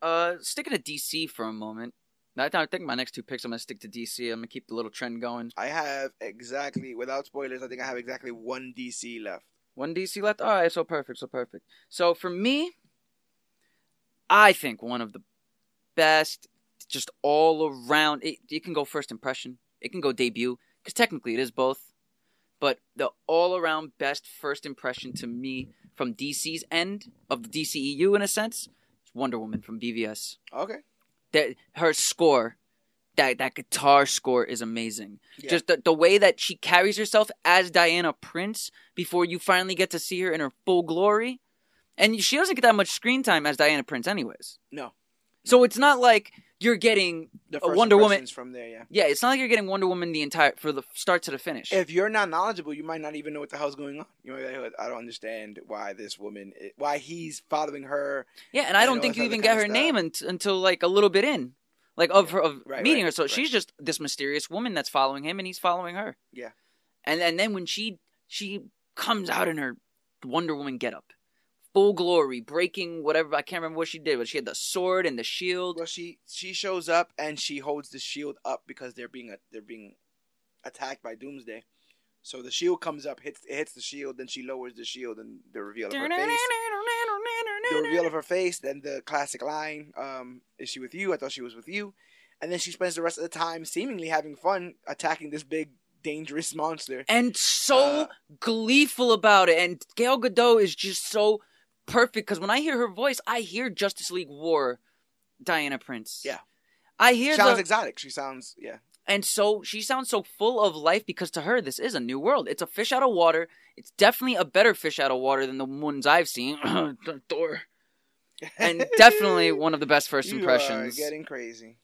Uh, sticking to DC for a moment. I I think my next two picks, I'm gonna stick to DC. I'm gonna keep the little trend going. I have exactly, without spoilers, I think I have exactly one DC left. One DC left. All right, so perfect, so perfect. So for me, I think one of the best, just all around. It, it can go first impression. It can go debut because technically it is both. But the all around best first impression to me from DC's end of the DCEU in a sense, is Wonder Woman from BVS. Okay. That her score, that that guitar score is amazing. Yeah. Just the, the way that she carries herself as Diana Prince before you finally get to see her in her full glory. And she doesn't get that much screen time as Diana Prince, anyways. No. So it's not like you're getting The A Wonder Woman- from there, yeah. yeah, it's not like you're getting Wonder Woman the entire for the start to the finish. If you're not knowledgeable, you might not even know what the hell's going on. You might be like, I don't understand why this woman, why he's following her. yeah, and I don't think you even get her stuff. name unt- until like a little bit in, like of her of Right, meeting right, her. So right. she's just this mysterious woman that's following him, and he's following her. Yeah. and and then when she she comes out in her Wonder Woman getup, full glory, breaking whatever I can't remember what she did, but she had the sword and the shield. Well, she she shows up and she holds the shield up because they're being they're being attacked by Doomsday. So the shield comes up, hits it hits the shield, then she lowers the shield, and the reveal of her face. The reveal of her face, then the classic line, um, "Is she with you? I thought she was with you," and then she spends the rest of the time seemingly having fun attacking this big dangerous monster. and so Uh, gleeful about it. And Gail Godot is just so perfect because when I hear her voice, I hear Justice League War, Diana Prince. Yeah. I hear sounds the exotic. She sounds yeah. and so she sounds so full of life because to her this is a new world. It's a fish out of water. It's definitely a better fish out of water than the ones I've seen. Thor. And definitely one of the best first You impressions. getting crazy.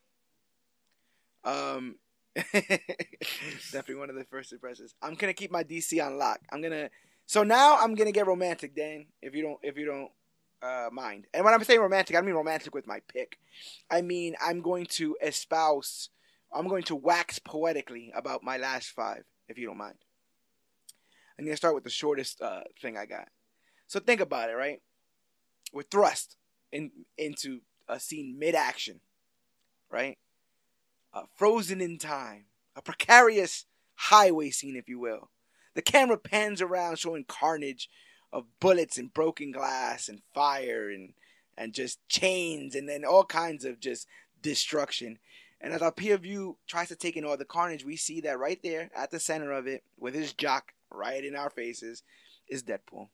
Um, definitely one of the first impressions. I'm gonna keep my DC on lock. I'm gonna. So now I'm gonna get romantic, Dan. If you don't, if you don't uh, mind. And when I'm saying romantic, I don't mean romantic with my pick. I mean I'm going to espouse. I'm going to wax poetically about my last five, if you don't mind. I'm gonna start with the shortest uh, thing I got. So think about it, right? We're thrust in into a scene mid-action, right? Uh, frozen in time, a precarious highway scene, if you will. The camera pans around, showing carnage of bullets and broken glass and fire and and just chains and then all kinds of just destruction. And as our peer view tries to take in all the carnage, we see that right there at the center of it, with his jock right in our faces, is Deadpool.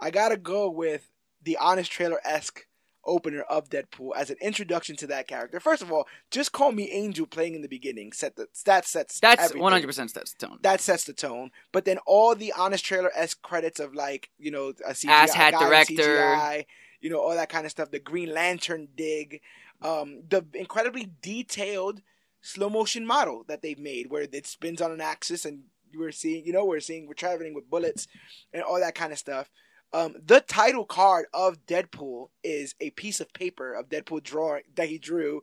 I gotta go with the honest trailer esque opener of Deadpool as an introduction to that character. First of all, just call me Angel playing in the beginning. Set the that sets That's one hundred percent that's the tone. That sets the tone. But then all the honest trailer s credits of like you know a CGI Ass hat guy director. CGI, you know all that kind of stuff. The Green Lantern dig, um, the incredibly detailed slow motion model that they've made where it spins on an axis and we're seeing you know we're seeing we're traveling with bullets and all that kind of stuff. Um, the title card of Deadpool is a piece of paper of Deadpool drawing that he drew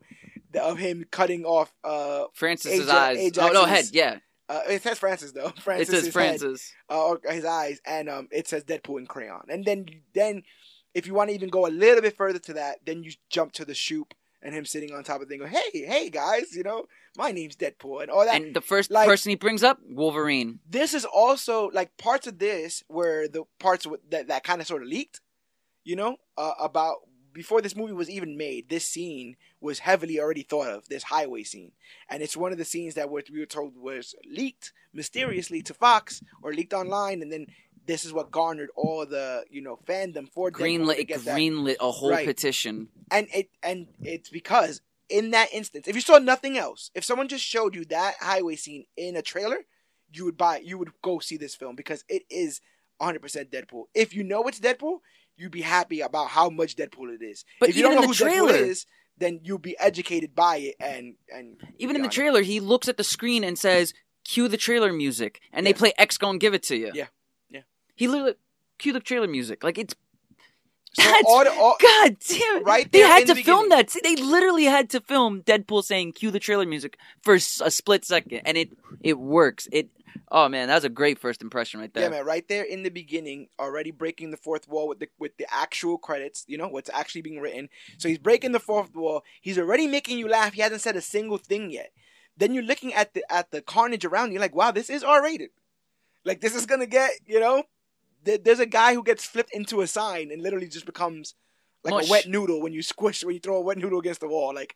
of him cutting off. Uh, Francis's Aja- eyes. Ajax's- oh no, head. Yeah, uh, it says Francis though. it Francis says head, Francis. uh, or his eyes, and um, it says Deadpool in crayon. And then then if you want to even go a little bit further to that, then you jump to the shoop and him sitting on top of the thing, going, "Hey, hey guys, you know, my name's Deadpool," and all that. And the first like- person he brings up, Wolverine. this is also like parts of this where the parts that that kind of sort of leaked, you know, uh, about before this movie was even made. This scene was heavily already thought of. This highway scene, and it's one of the scenes that we were told was leaked mysteriously to Fox or leaked online, and then this is what garnered all the you know fandom for Greenlit, it greenlit a whole Right. petition. And it and it's because in that instance, if you saw nothing else, if someone just showed you that highway scene in a trailer, you would buy, you would go see this film because it is 100% Deadpool. If you know it's Deadpool, you'd be happy about how much Deadpool it is. But if you even don't know the who Deadpool trailer- is, then you'll be educated by it and and Even in the trailer, he looks at the screen and says, "Cue the trailer music," and they play X. Go and give it to you. Yeah. Yeah. He literally cue the trailer music. Like it's So That's- all all, God damn it. Right They had to the film beginning. that. They literally had to film Deadpool saying cue the trailer music for a split second and it it works. It Oh man, that was a great first impression right there. Yeah, man, right there in the beginning, already breaking the fourth wall with the with the actual credits, you know, what's actually being written. So he's breaking the fourth wall. He's already making you laugh. He hasn't said a single thing yet. Then you're looking at the at the carnage around you, like, wow, this is R rated. Like this is gonna get, you know, there's a guy who gets flipped into a sign and literally just becomes like Mush. a wet noodle when you squish when you throw a wet noodle against the wall. Like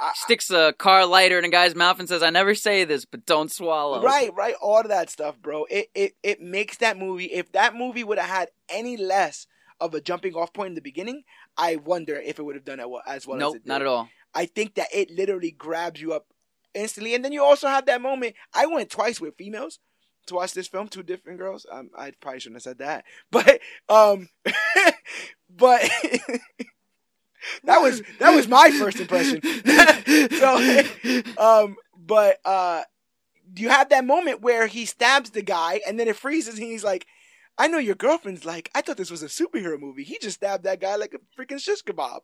I- Sticks a car lighter in a guy's mouth and says, "I never say this, but don't swallow." Right, right, all of that stuff, bro. It it it makes that movie. If that movie would have had any less of a jumping off point in the beginning, I wonder if it would have done it well, as well nope, as not at all. I think that it literally grabs you up instantly, and then you also have that moment. I went twice with females to watch this film, two different girls. Um, I probably shouldn't have said that, but um, but that was that was my first impression. so, um, but uh, you have that moment where he stabs the guy, and then it freezes, and he's like. I know your girlfriend's like, I thought this was a superhero movie. He just stabbed that guy like a freaking shish kebab.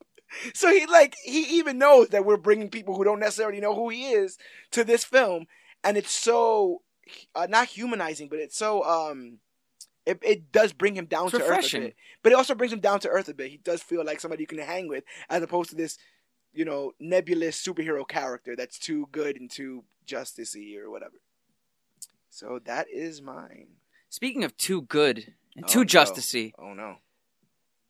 So he like he even knows that we're bringing people who don't necessarily know who he is to this film, and it's so uh, not humanizing, but it's so um, it, it does bring him down It's to earth a bit. But it also brings him down to earth a bit. He does feel like somebody you can hang with, as opposed to this, you know, nebulous superhero character that's too good and too justicey or whatever. So that is mine. Speaking of too good and Oh, too no. justicey, Oh no,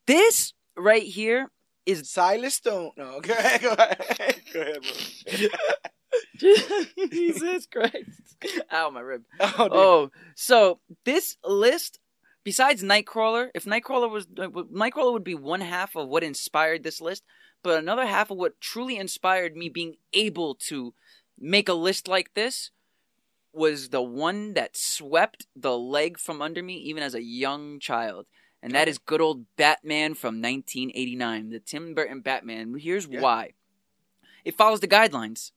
this right here is Silas Stone. No, go ahead, go ahead, go ahead, bro. Jesus Christ. Ow, my rib. oh. Oh, so this list, besides Nightcrawler, if Nightcrawler was uh, Nightcrawler would be one half of what inspired this list, but another half of what truly inspired me being able to make a list like this was the one that swept the leg from under me even as a young child. And that is good old Batman from 1989, the Tim Burton Batman. Here's Yeah. why. It follows the guidelines.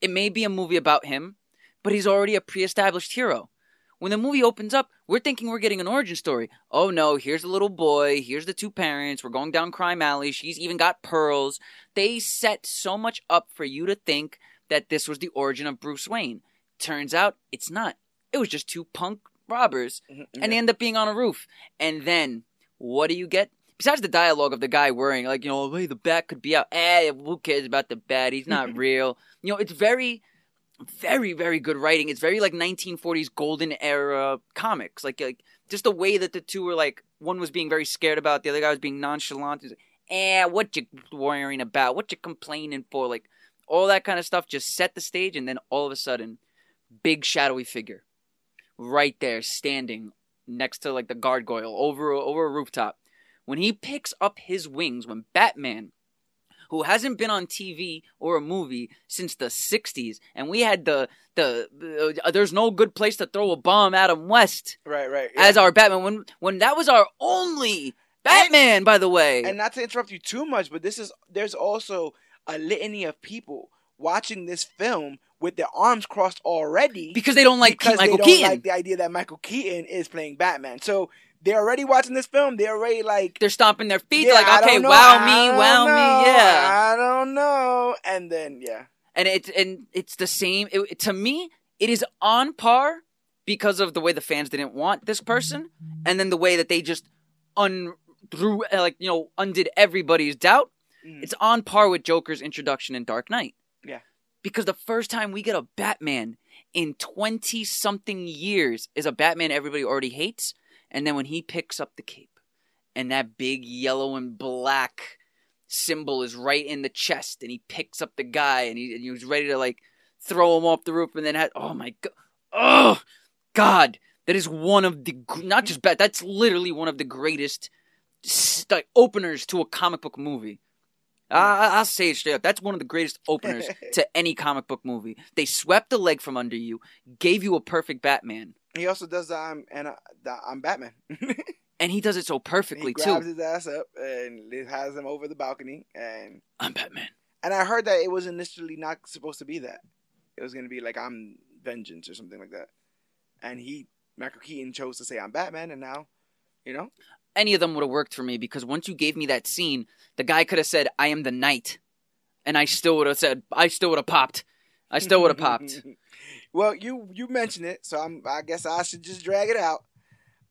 It may be a movie about him, but he's already a pre-established hero. When the movie opens up, we're thinking we're getting an origin story. Oh no, here's the little boy, here's the two parents, we're going down crime alley, she's even got pearls. They set so much up for you to think that this was the origin of Bruce Wayne. Turns out it's not. It was just two punk robbers Mhm, and they end up being on a roof. And then what do you get? Besides the dialogue of the guy worrying, like, you know, hey, the bat could be out. Eh, who cares about the bat? He's not real. You know, it's very, very, very good writing. It's very like 1940s golden era comics. Like, like just the way that the two were like, one was being very scared about, the other guy was being nonchalant. Like, eh, what you worrying about? What you complaining for? Like, all that kind of stuff just set the stage, and then all of a sudden, big shadowy figure right there standing next to like the gargoyle over over a rooftop when he picks up his wings when batman who hasn't been on tv or a movie since the 60s and we had the the uh, there's no good place to throw a bomb adam west right, right. yeah. as our batman when when that was our only batman by the way and not to interrupt you too much, but this is there's also a litany of people watching this film with their arms crossed already because they don't like because michael they don't keaton like the idea that Michael Keaton is playing Batman. So they're already watching this film. They're already like, they're stomping their feet yeah, like okay wow I me wow know, me yeah I don't know. And then yeah, and it's and it's the same. It, to me, it is on par because of the way the fans didn't want this person, and then the way that they just un threw uh, like you know undid everybody's doubt. Mhm. It's on par with Joker's introduction in Dark Knight. Yeah. Because the first time we get a Batman in 20 something years is a Batman everybody already hates. And then when he picks up the cape and that big yellow and black symbol is right in the chest and he picks up the guy and he, and he was ready to like throw him off the roof and then had, oh my god. Oh, God. That is one of the, not just bad, that's literally one of the greatest s- like, openers to a comic book movie. I, I- I'll say it straight up. That's one of the greatest openers to any comic book movie. They swept the leg from under you, gave you a perfect Batman, He also does the I'm and uh, the I'm Batman. and he does it so perfectly he grabs too. his ass up and has him over the balcony and I'm Batman. and I heard that it was initially not supposed to be that. It was gonna be like I'm vengeance or something like that. And he Michael Keaton chose to say I'm Batman and now, you know? Any of them would have worked for me because once you gave me that scene, the guy could have said, "I am the Knight," and I still would have said, "I still would have popped." I still would have popped. Well, you you mentioned it, so I'm I guess I should just drag it out.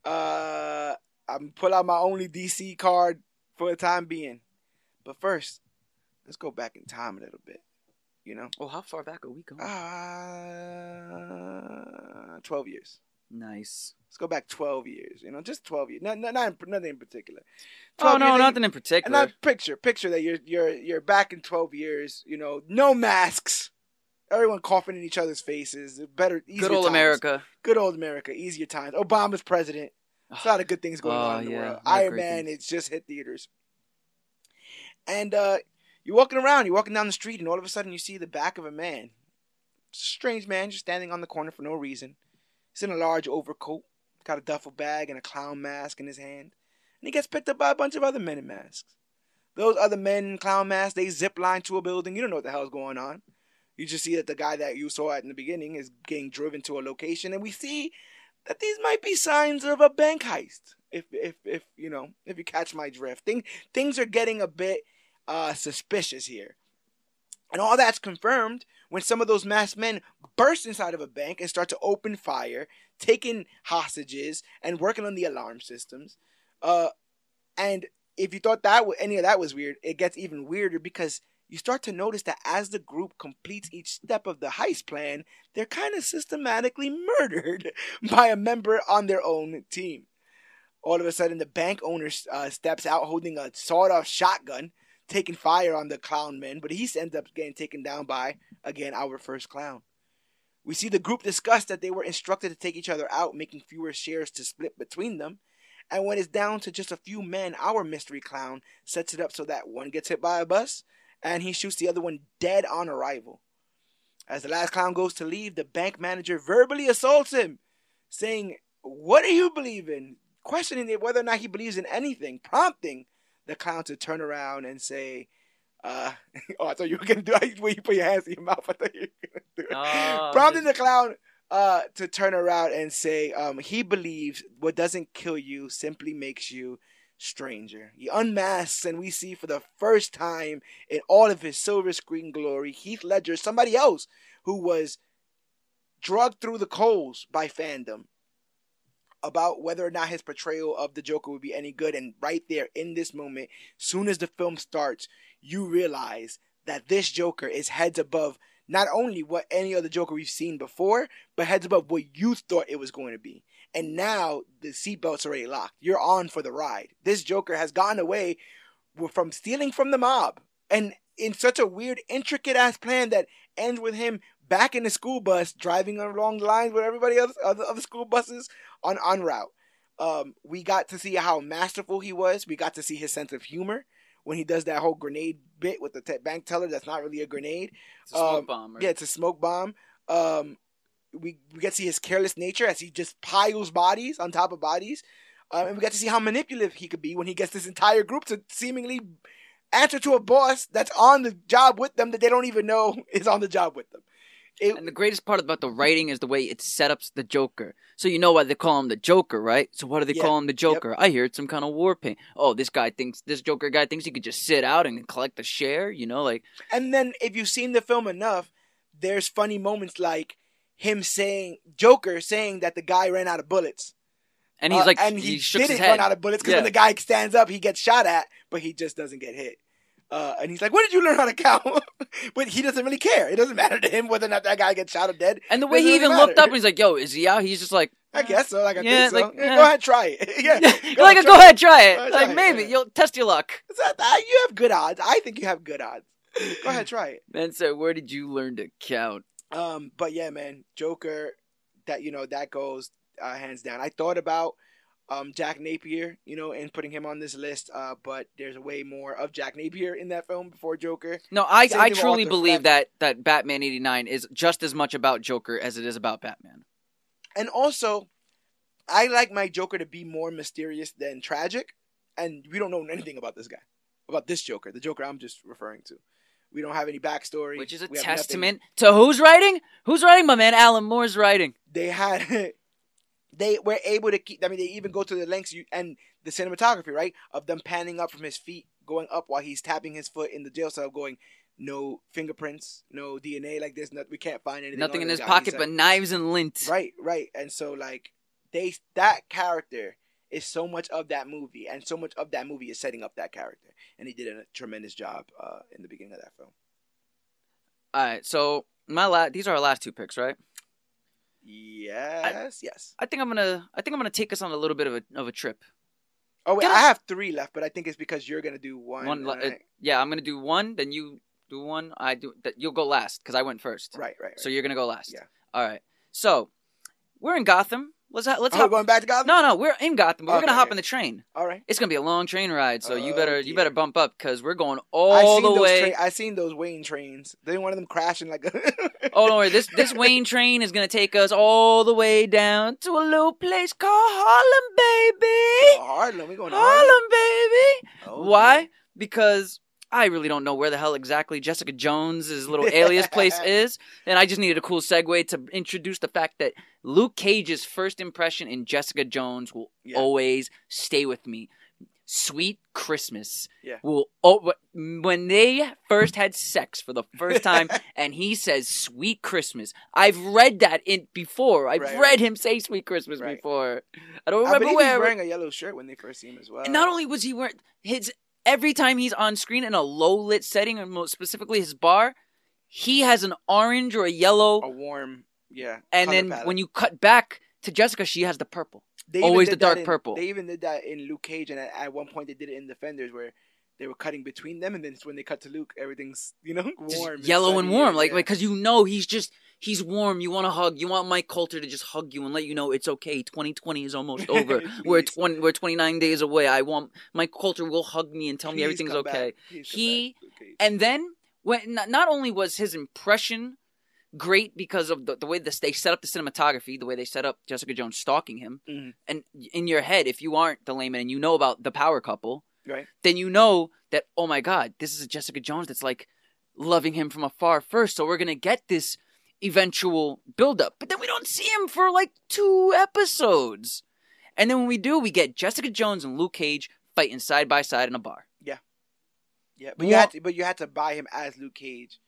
Uh I'm pull out my only DC card for the time being. But first, let's go back in time a little bit. You know? Oh, how far back are we going? Uh 12 years. nice. Let's go back 12 years. You know, just 12 years. Not, not, not in- nothing in particular. Oh no, nothing in And particular. not picture, picture that you're you're you're back in 12 years. You know, no masks. Everyone coughing in each other's faces. Better, easier Good old times. America. Good old America. Easier times. Obama's president. A lot of good things going Oh, on in the yeah, world. Iron Man, things. it's just hit theaters. And uh, you're walking around, you're walking down the street, and all of a sudden you see the back of a man. Strange man just standing on the corner for no reason. He's in a large overcoat, got a duffel bag and a clown mask in his hand. And he gets picked up by a bunch of other men in masks. Those other men in clown masks, they zip line to a building. You don't know what the hell's going on. You just see that the guy that you saw at in the beginning is getting driven to a location, and we see that these might be signs of a bank heist. If if if you know, if you catch my drift, Thing, things are getting a bit uh, suspicious here, and all that's confirmed when some of those masked men burst inside of a bank and start to open fire, taking hostages and working on the alarm systems. Uh, and if you thought that any of that was weird, it gets even weirder because you start to notice that as the group completes each step of the heist plan, they're kind of systematically murdered by a member on their own team. All of a sudden, the bank owner uh, steps out holding a sawed-off shotgun, taking fire on the clown men, but he ends up getting taken down by, again, our first clown. We see the group discuss that they were instructed to take each other out, making fewer shares to split between them. And when it's down to just a few men, our mystery clown sets it up so that one gets hit by a bus and he shoots the other one dead on arrival. As the last clown goes to leave, the bank manager verbally assaults him, saying, What do you believe in? Questioning whether or not he believes in anything, prompting the clown to turn around and say, uh, oh, I thought you were gonna do it when you put your hands in your mouth. I thought you were gonna do it. Oh, Prompting just- the clown uh, to turn around and say, um, he believes what doesn't kill you simply makes you stranger. He unmasks, and we see for the first time in all of his silver screen glory, Heath Ledger, somebody else who was drugged through the coals by fandom about whether or not his portrayal of the Joker would be any good. And right there in this moment, soon as the film starts, you realize that this Joker is heads above not only what any other Joker we've seen before, but heads above what you thought it was going to be. And now the seatbelt's already locked. You're on for the ride. This Joker has gotten away from stealing from the mob. And in such a weird, intricate ass plan that ends with him back in the school bus driving along the lines with everybody else, other, other school buses on en route. Um, we got to see how masterful he was. We got to see his sense of humor when he does that whole grenade bit with the te- bank teller. That's not really a grenade. It's a smoke um, bomb. Right? Yeah, it's a smoke bomb. Um, we we get to see his careless nature as he just piles bodies on top of bodies, um, and we get to see how manipulative he could be when he gets this entire group to seemingly answer to a boss that's on the job with them that they don't even know is on the job with them. It, And the greatest part about the writing is the way it set up the Joker. So you know why they call him the Joker, right? So why do they Yeah. call him the Joker? I hear it's some kind of war paint. Oh, this guy thinks this Joker guy thinks he could just sit out and collect the share. You know, like And then if you've seen the film enough, there's funny moments like him saying Joker saying that the guy ran out of bullets. and he's Uh, like and he, he, didn't his head. run out of bullets because when the guy stands up, he gets shot at, but he just doesn't get hit. Uh, and he's like, "When did you learn how to count?" but he doesn't really care. It doesn't matter to him whether or not that guy gets shot or dead. And the way he even looked up and he's like, "Yo, is he out?" He's just like, I guess so. Like I Yeah, think so. like, Yeah, uh, go ahead, try it. yeah, You're like, try go ahead, try it. Try it, like try maybe yeah. you'll test your luck. That- you have good odds. I think you have good odds. Go ahead, try it. Man said, "Where did you learn to count?" Um, but yeah, man, Joker. That you know that goes uh, hands down. I thought about um Jack Napier, you know, and putting him on this list. Uh, but there's way more of Jack Napier in that film before Joker. No, I Same I truly believe that that Batman '89 is just as much about Joker as it is about Batman. And also, I like my Joker to be more mysterious than tragic. And we don't know anything about this guy, about this Joker, the Joker I'm just referring to. We don't have any backstory, Which is a testament to who's writing? Who's writing? My man Alan Moore's writing. They had, they were able to keep. I mean, they even go to the lengths you and the cinematography, right, of them panning up from his feet, going up while he's tapping his foot in the jail cell, going. No fingerprints, no DNA. Like not, we can't find anything. Nothing in his guy. Pocket like- but knives and lint. Right, right. And so like they that character is so much of that movie, and so much of that movie is setting up that character, and he did a tremendous job uh, in the beginning of that film. All right, so my la- these are our last two picks, right? Yes, yes. I think I'm gonna I think I'm gonna take us on a little bit of a of a trip. Oh wait, I I have three left, but I think it's because you're gonna do one. One, I- uh, yeah, I'm gonna do one, then you do one. I do that. You'll go last because I went first. right, right. right. So you're gonna go last. Yeah. All right. So we're in Gotham. Let's let's oh, hop. going back to Gotham. No, no, we're in Gotham. But we're gonna hop okay. in the train. All right. It's gonna be a long train ride, so you Oh, better you better bump up because we're going all the way. Tra- I seen those Wayne trains. They one of them crashing like. oh, don't worry. This this Wayne train is gonna take us all the way down to a little place called Harlem, baby. Oh, Harlem. We going to Harlem. Harlem, baby. Oh, Why? Because I really don't know where the hell exactly Jessica Jones's little alias place is, and I just needed a cool segue to introduce the fact that Luke Cage's first impression in Jessica Jones will Yeah. always stay with me. Sweet Christmas Yeah. will oh, when they first had sex for the first time, and he says "Sweet Christmas." I've read that in before. I've Right, read right. him say "Sweet Christmas" Right. before. I don't remember believe where. he's wearing a yellow shirt when they first see him as well. And not only was he wearing his every time he's on screen in a low lit setting, and most specifically his bar, he has an orange or a yellow, a warm, yeah. and then palette. when you cut back to Jessica, she has the purple. They always the dark in- purple. They even did that in Luke Cage, and at, at one point they did it in Defenders where they were cutting between them, and then it's when they cut to Luke, everything's you know Just warm, yellow and sunny, warm, like yeah. because you know he's just he's warm. You want to hug. You want Mike Colter to just hug you and let you know it's okay. 2020 is almost over. we're 20, we're 29 days away. I want Mike Colter will hug me and tell me everything's okay. Please He- And then when not, not only was his impression great because of the, the way this, they set up the cinematography, the way they set up Jessica Jones stalking him, Mhm. and in your head, if you aren't the layman and you know about the power couple, Right. then you know that oh my god, this is a Jessica Jones that's like loving him from afar first, so we're gonna get this eventual buildup. But then we don't see him for like two episodes, and then when we do, we get Jessica Jones and Luke Cage fighting side by side in a bar. yeah, Yeah. but you Well- had to, but you had to buy him as Luke Cage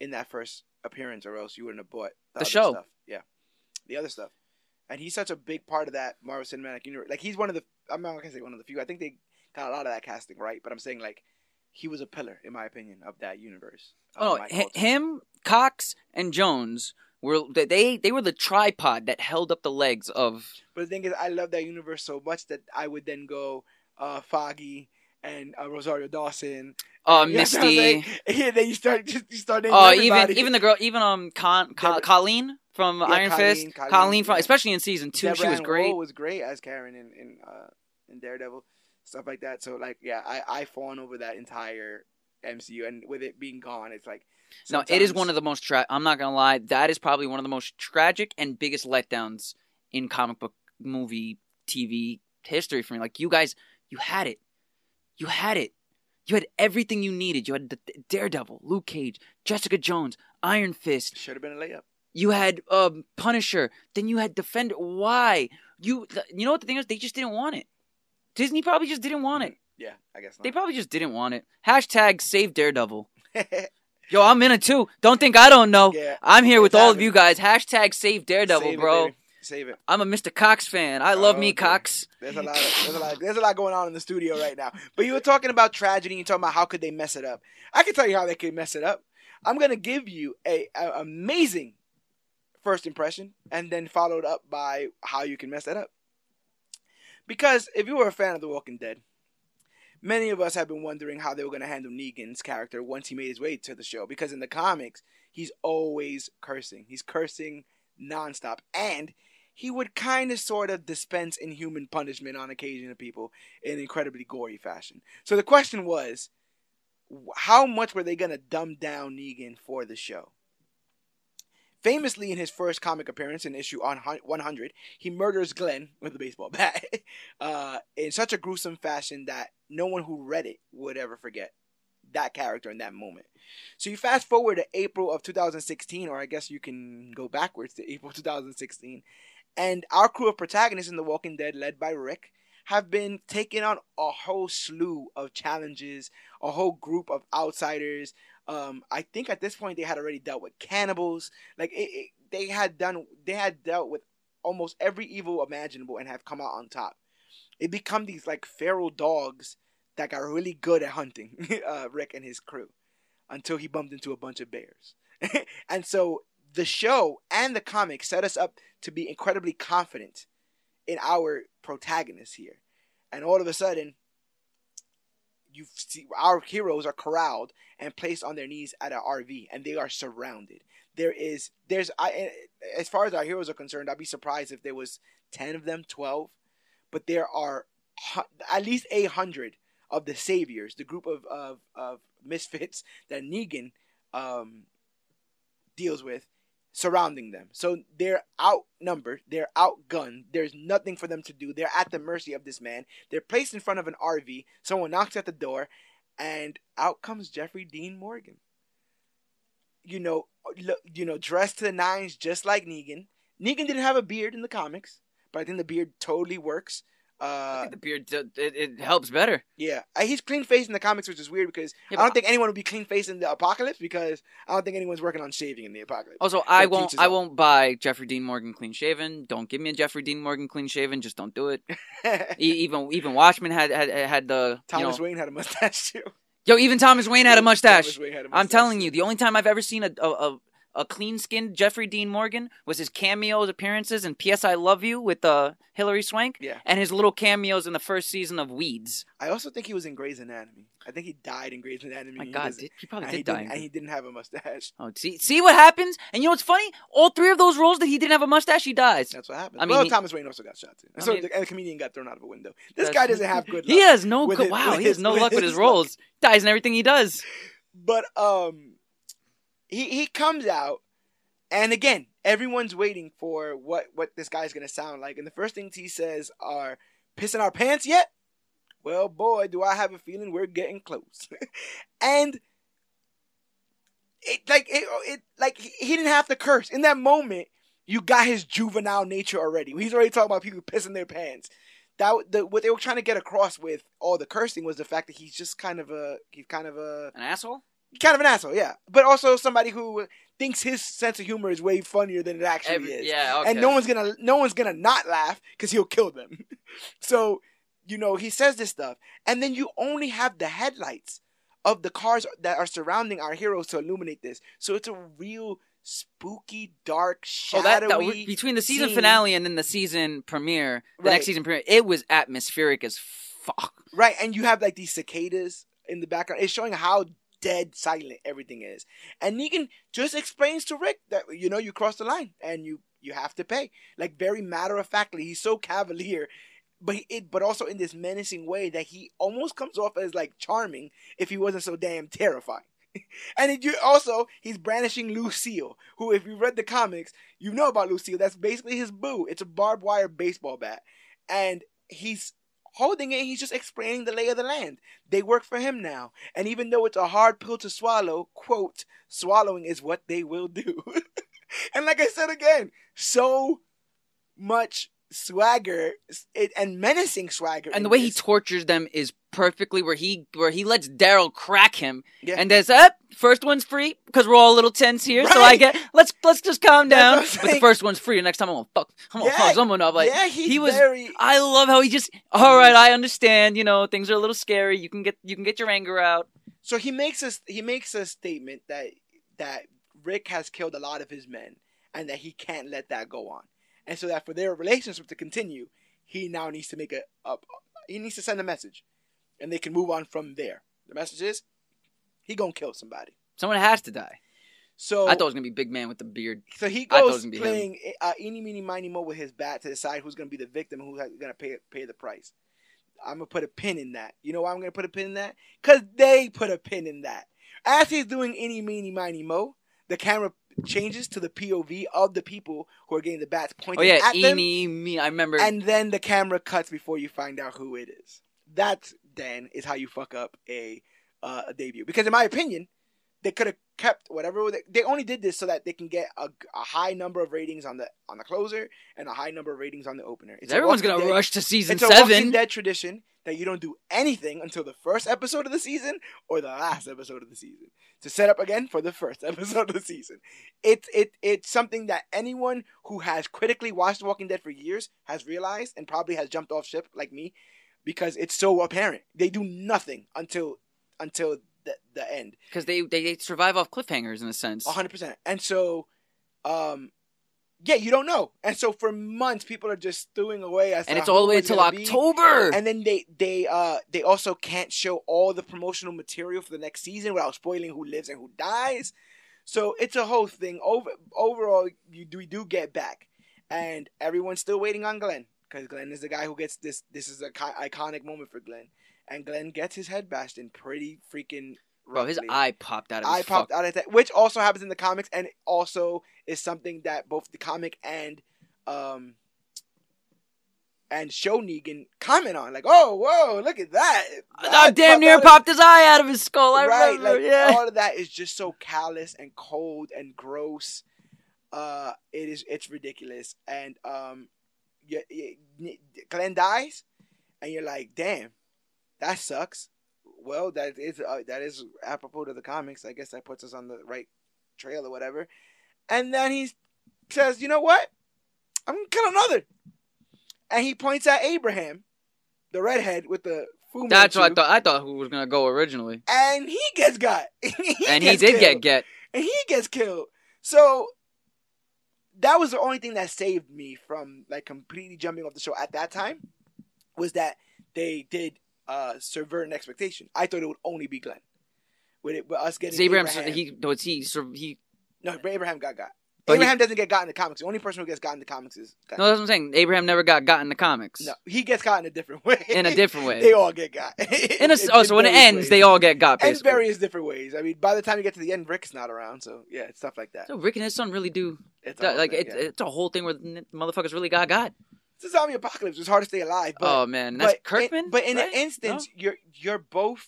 in that first appearance, or else you wouldn't have bought the, The other show. Stuff. Yeah, the other stuff, and he's such a big part of that Marvel Cinematic Universe. Like he's one of the, I'm not gonna say one of the few. I think they got a lot of that casting right, but I'm saying like he was a pillar, in my opinion, of that universe. of Oh, Colter. him, Cox, and Jones were they- they were the tripod that held up the legs of. But the thing is, I love that universe so much that I would then go uh, Foggy and uh, Rosario Dawson. Uh, You know Misty. And then you start just you start Oh, even even the girl, even um, Con, Con, Colleen from Yeah, Iron Colleen, Fist, Colleen, Colleen, from especially in season two, she was Ann great. Woll was great as Karen in in, uh, in Daredevil, stuff like that. So like, yeah, I I fawn over that entire MCU, and with it being gone, it's like No, it is one of the most. Tra- I'm not gonna lie, that is probably one of the most tragic and biggest letdowns in comic book movie TV history for me. Like you guys, you had it, you had it, you had everything you needed. You had the Daredevil, Luke Cage, Jessica Jones, Iron Fist. should have been a layup. You had um, Punisher. Then you had Defender. Why? You you know what the thing is? They just didn't want it. Disney probably just didn't want it. Yeah, I guess not. They probably just didn't want it. Hashtag save Daredevil. Yo, I'm in it too. Don't think I don't know. yeah, I'm here with all of you guys. Hashtag save Daredevil, Save bro. baby. Save it. I'm a Mr. Cox fan. I love Oh, me okay. Cox. There's a lot. Of, there's a lot. There's a lot going on in the studio right now. But you were talking about tragedy. You're talking about how could they mess it up. I can tell you how they could mess it up. I'm gonna give you a, a amazing first impression, and then followed up by how you can mess that up. Because if you were a fan of The Walking Dead, many of us have been wondering how they were going to handle Negan's character once he made his way to the show. Because in the comics, he's always cursing. He's cursing nonstop, and he would kind of sort of dispense inhuman punishment on occasion to people in incredibly gory fashion. So the question was, how much were they going to dumb down Negan for the show? Famously, in his first comic appearance in issue on 100, he murders Glenn with a baseball bat uh, in such a gruesome fashion that no one who read it would ever forget that character in that moment. So you fast forward to April of 2016, or I guess you can go backwards to April 2016, and our crew of protagonists in The Walking Dead, led by Rick, have been taking on a whole slew of challenges, a whole group of outsiders. Um, I think at this point they had already dealt with cannibals. Like it, it, they had done, they had dealt with almost every evil imaginable and have come out on top. It become these like feral dogs that got really good at hunting. uh, Rick and his crew until he bumped into a bunch of bears. and so the show and the comic set us up to be incredibly confident in our protagonists here. And all of a sudden, you see our heroes are corralled and placed on their knees at an RV, and they are surrounded. There is, there's, I, as far as our heroes are concerned, I'd be surprised if there was ten of them, twelve, but there are at least eight hundred of the saviors, the group of of, of misfits that Negan um, deals with, surrounding them. So they're outnumbered, they're outgunned. There's nothing for them to do. They're at the mercy of this man. They're placed in front of an RV. Someone knocks at the door, and out comes Jeffrey Dean Morgan. You know, you know, dressed to the nines, just like Negan. Negan didn't have a beard in the comics, but I think the beard totally works. Uh, the beard it, it helps better. yeah, he's clean faced in the comics, which is weird because Yeah, I don't think anyone would be clean faced in the apocalypse because I don't think anyone's working on shaving in the apocalypse. Also, I won't. I won't buy Jeffrey Dean Morgan clean shaven. Don't give me a Jeffrey Dean Morgan clean shaven. Just don't do it. Even even Watchmen had had had the you Thomas know, Wayne had a mustache too. yo. Even Thomas Wayne had a mustache. Had a I'm telling you, the only time I've ever seen a a, a, a clean skinned Jeffrey Dean Morgan was his cameos appearances in P.S. I Love You with uh, Hilary Swank, Yeah. and his little cameos in the first season of Weeds. I also think he was in Grey's Anatomy. I think he died in Grey's Anatomy. My He God, did, he probably and he did die. and he didn't have a mustache. Oh, see, see what happens? And you know what's funny? All three of those roles that he didn't have a mustache, he dies. That's what happened. I mean, well, he- Thomas Wayne also got shot too. I so mean- the, and the comedian got thrown out of a window. This guy doesn't have good luck. He has no good. his- wow, he has his- no luck with his his roles. Dies in everything he does. But um, he he comes out, and again, everyone's waiting for what what this guy's gonna sound like. And the first things he says are, "Pissing our pants yet?" Well, boy, do I have a feeling we're getting close. and it like it, it like he didn't have to curse in that moment. You got his juvenile nature already. He's already talking about people pissing their pants. That the, what they were trying to get across with all the cursing was the fact that he's just kind of a he's kind of a An asshole. Kind of an asshole, yeah. But also somebody who thinks his sense of humor is way funnier than it actually Every- is. yeah, okay. And no one's gonna no one's gonna not laugh because he'll kill them. so, you know, he says this stuff, and then you only have the headlights of the cars that are surrounding our heroes to illuminate this. So it's a real spooky, dark, Oh, that, that between the season scene. finale and then the season premiere, the Right. next season premiere, it was atmospheric as fuck. Right, and you have like these cicadas in the background. It's showing how dead silent everything is. And Negan just explains to Rick that you know you crossed the line and you you have to pay. Like very matter of factly. He's so cavalier, but he, it but also in this menacing way that he almost comes off as like charming if he wasn't so damn terrifying. and it, you also he's brandishing Lucille, who if you read the comics, you know about Lucille. That's basically his boo. It's a barbed wire baseball bat, and he's holding it. He's just explaining the lay of the land. They work for him now, and even though it's a hard pill to swallow, quote, swallowing is what they will do. and like I said again, so much swagger and menacing swagger. And the way he tortures them is perfectly where he where he lets Daryl crack him Yeah. and there's up first one's free because we're all a little tense here so I get let's let's just calm down but the first one's free and next time I'm gonna fuck I'm gonna Yeah. fuck someone up like yeah, he was very. I love how he just all right mm-hmm. I understand you know things are a little scary you can get you can get your anger out So he makes us. He makes a statement that that Rick has killed a lot of his men, and that he can't let that go on, and so that for their relationship to continue, he now needs to make a. a he needs to send a message, and they can move on from there. The message is, he gonna kill somebody. someone has to die So I thought it was gonna be big man with the beard So he goes gonna be him. playing uh, eeny, meeny, miny, mo with his bat to decide who's to be the victim, who's to pay pay the price. I'm gonna put a pin in that. You know why I'm gonna put a pin in that? Cause they put a pin in that. As he's doing eeny, meeny, miny, mo, the camera changes to the POV of the people who are getting the bats pointed oh yeah at them, Eeny me I remember and then the camera cuts before you find out who it is. That then is how you fuck up a uh, a debut. Because in my opinion, they could have kept whatever they, they only did this so that they can get a, a high number of ratings on the on the closer and a high number of ratings on the opener. It's everyone's gonna Dead- rush to season It's a Walking seven Dead tradition that you don't do anything until the first episode of the season or the last episode of the season to set up again for the first episode of the season. It's it it's something that anyone who has critically watched Walking Dead for years has realized and probably has jumped off ship like me because it's so apparent. They do nothing until until the, the end. because they, they they survive off cliffhangers in a sense hundred percent. And so, um, yeah, you don't know. And so for months, people are just stewing away as and it's all the way until gonna be. October And then they they uh they also can't show all the promotional material for the next season without spoiling who lives and who dies. So it's a whole thing. Over overall, you do we do get back, and everyone's still waiting on Glenn because Glenn is the guy who gets this. This is a ki- iconic moment for Glenn, and Glenn gets his head bashed in pretty freaking. bro his eye popped out of his popped fuck- out of that, which also happens in the comics, and also is something that both the comic and um and show Negan comment on, like, "Oh, whoa, look at that!" I That damn near popped his eye out of his skull. I right, remember. like yeah. all of that is just so callous and cold and gross. Uh, it is, it's ridiculous, and um, you, you, Glenn dies, and you're like, "Damn, that sucks." Well, that is uh, that is apropos to the comics. I guess that puts us on the right trail or whatever. And then he says, "You know what? I'm gonna kill another." And he points at Abraham, the redhead with the That's what I thought. I thought who was gonna go originally, And he gets got. He and he gets did get killed. get. And he gets killed. So that was the only thing that saved me from like completely jumping off the show at that time was that they did uh subvert an expectation. I thought it would only be Glenn. With it with us getting Abraham, Abraham. he was he sur- he. no, Abraham got got. But he- Abraham doesn't get got in the comics. The only person who gets got in the comics is Glenn. No, that's what I'm saying. Abraham never got got in the comics. No, he gets caught in a different way. in a different way. they all get got. in a, oh, so when it ends, ways. they all get got. in Basically. various different ways. I mean, by the time you get to the end, Rick's not around. So yeah, it's stuff like that. So Rick and his son really do It's whole like thing, it's yeah. it's a whole thing where the motherfuckers really got got. it's a zombie apocalypse. It's hard to stay alive. But, oh man, that's but Kirkman. In, but in right? an instance, you're you're both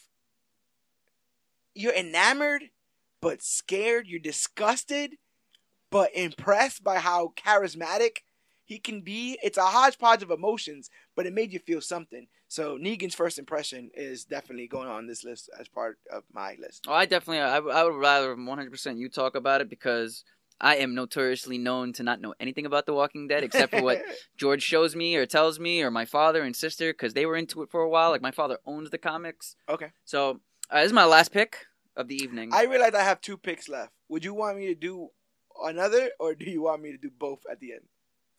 you're enamored, but scared. You're disgusted, but impressed by how charismatic he can be. It's a hodgepodge of emotions, but it made you feel something. So Negan's first impression is definitely going on this list as part of my list. Oh, I definitely, I, I would rather 100% you talk about it because I am notoriously known to not know anything about The Walking Dead except for what George shows me or tells me or my father and sister because they were into it for a while. Like my father owns the comics. okay. So uh, this is my last pick of the evening. I realize I have two picks left. Would you want me to do another, or do you want me to do both at the end?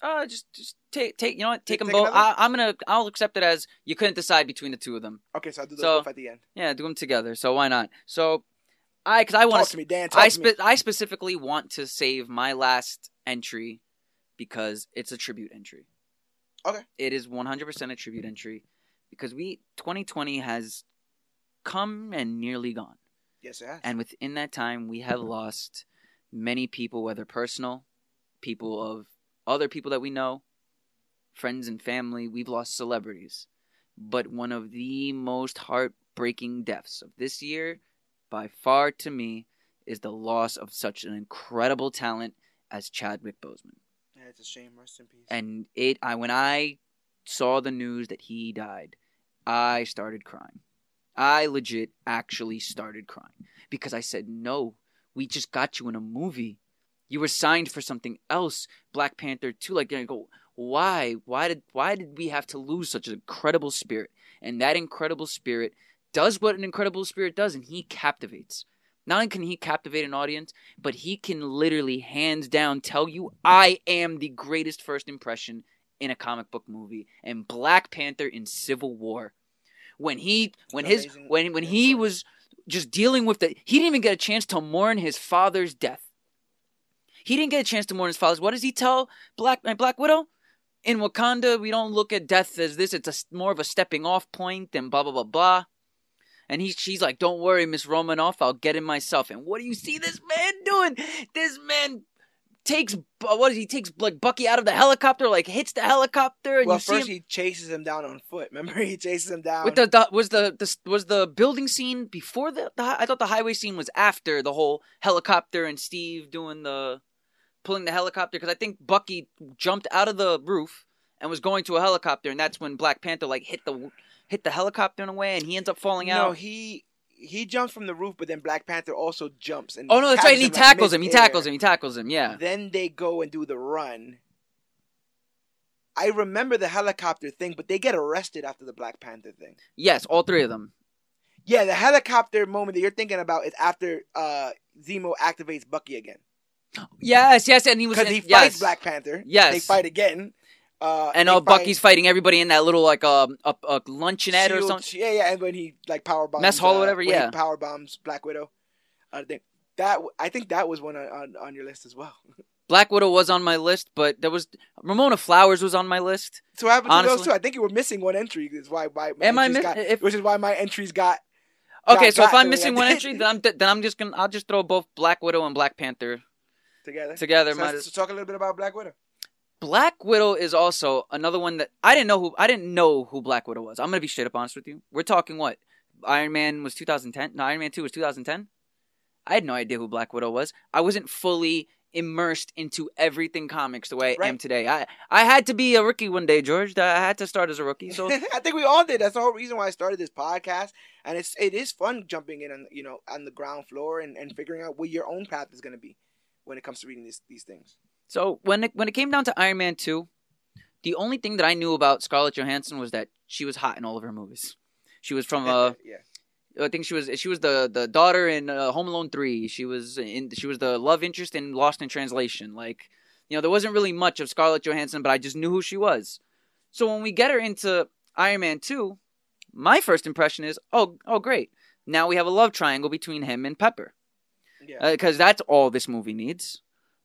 uh, just, just take, take, you know what? Take Take them both. another? I, I'm gonna, I'll accept it as you couldn't decide between the two of them. Okay, so I'll do those So- both at the end. Yeah, do them together. So why not? So I, because I want to me, Dan. I spe- I specifically want to save my last entry because it's a tribute entry. Okay. It is 100% a tribute entry because we 2020 has come and nearly gone. Yes, it has. And within that time we have lost many people whether personal, people of other people that we know, friends and family, we've lost celebrities. But one of the most heartbreaking deaths of this year by far to me is the loss of such an incredible talent as Chadwick Boseman. yeah, it's a shame. Rest in peace. And it I when I saw the news that he died, I started crying. I legit actually started crying because I said, "No, we just got you in a movie. You were signed for something else, Black Panther 2." Like, I go, "Why? Why did why did we have to lose such an incredible spirit?" And that incredible spirit does what an incredible spirit does, and he captivates. Not only can he captivate an audience, but he can literally, hands down, tell you, I am the greatest first impression in a comic book movie. And Black Panther in Civil War. When he when his when when he was just dealing with the he didn't even get a chance to mourn his father's death. He didn't get a chance to mourn his father's. What does he tell Black uh, Black Widow? In Wakanda, we don't look at death as this. It's a, more of a stepping off point and blah blah blah blah. And he, she's like, "Don't worry, Miss Romanoff, I'll get him myself." And what do you see this man doing? This man takes what is he takes like Bucky out of the helicopter, like hits the helicopter, and Well, you see first him he chases him down on foot. Remember, he chases him down. with the, the was the, the was the building scene before the, the I thought the highway scene was after the whole helicopter and Steve doing the pulling the helicopter because I think Bucky jumped out of the roof and was going to a helicopter, and that's when Black Panther like hit the hit the helicopter in a way, and he ends up falling no, out. No, he he jumps from the roof, but then Black Panther also jumps and Oh no, that's right. He tackles him. He mid-air. tackles him. He tackles him. Yeah. Then they go and do the run. I remember the helicopter thing, but they get arrested after the Black Panther thing. Yes, all three of them. Yeah, the helicopter moment that you're thinking about is after uh, Zemo activates Bucky again Yes, yes, and he was because he fights yes. Black Panther. Yes. they fight again. Uh, And oh, Bucky's fighting everybody in that little like um a, a luncheonette or something. Yeah, yeah, and when he like power bombs Mess hall or uh, whatever, yeah. power bombs Black Widow. Uh, thing. That I think that was one on, on, on your list as well. Black Widow was on my list, but there was Ramona Flowers was on my list. So what happened to those two? I think you were missing one entry. Is why why my Am I miss- got, if- which is why my entries got Okay, Got- so if I'm missing one entry, then I'm then I'm just gonna I'll just throw both Black Widow and Black Panther together. together. So, as- talk a little bit about Black Widow. Black Widow is also another one that I didn't know who I didn't know who Black Widow was. I'm gonna be straight up honest with you. We're talking what Iron Man was 2010. No, Iron Man 2 was 2010. I had no idea who Black Widow was. I wasn't fully immersed into everything comics the way I am today. I I had to be a rookie one day, George. I had to start as a rookie. So I think we all did. That's the whole reason why I started this podcast, and it's it is fun jumping in on you know on the ground floor and, and figuring out what your own path is going to be when it comes to reading these these things. So when it when it came down to Iron Man two, the only thing that I knew about Scarlett Johansson was that she was hot in all of her movies. She was from uh, yeah, I think she was she was the the daughter in uh, Home Alone three. She was in she was the love interest in Lost in Translation. Like you know there wasn't really much of Scarlett Johansson, but I just knew who she was. So when we get her into Iron Man two, my first impression is oh oh great. Now we have a love triangle between him and Pepper yeah. because that's all this movie needs.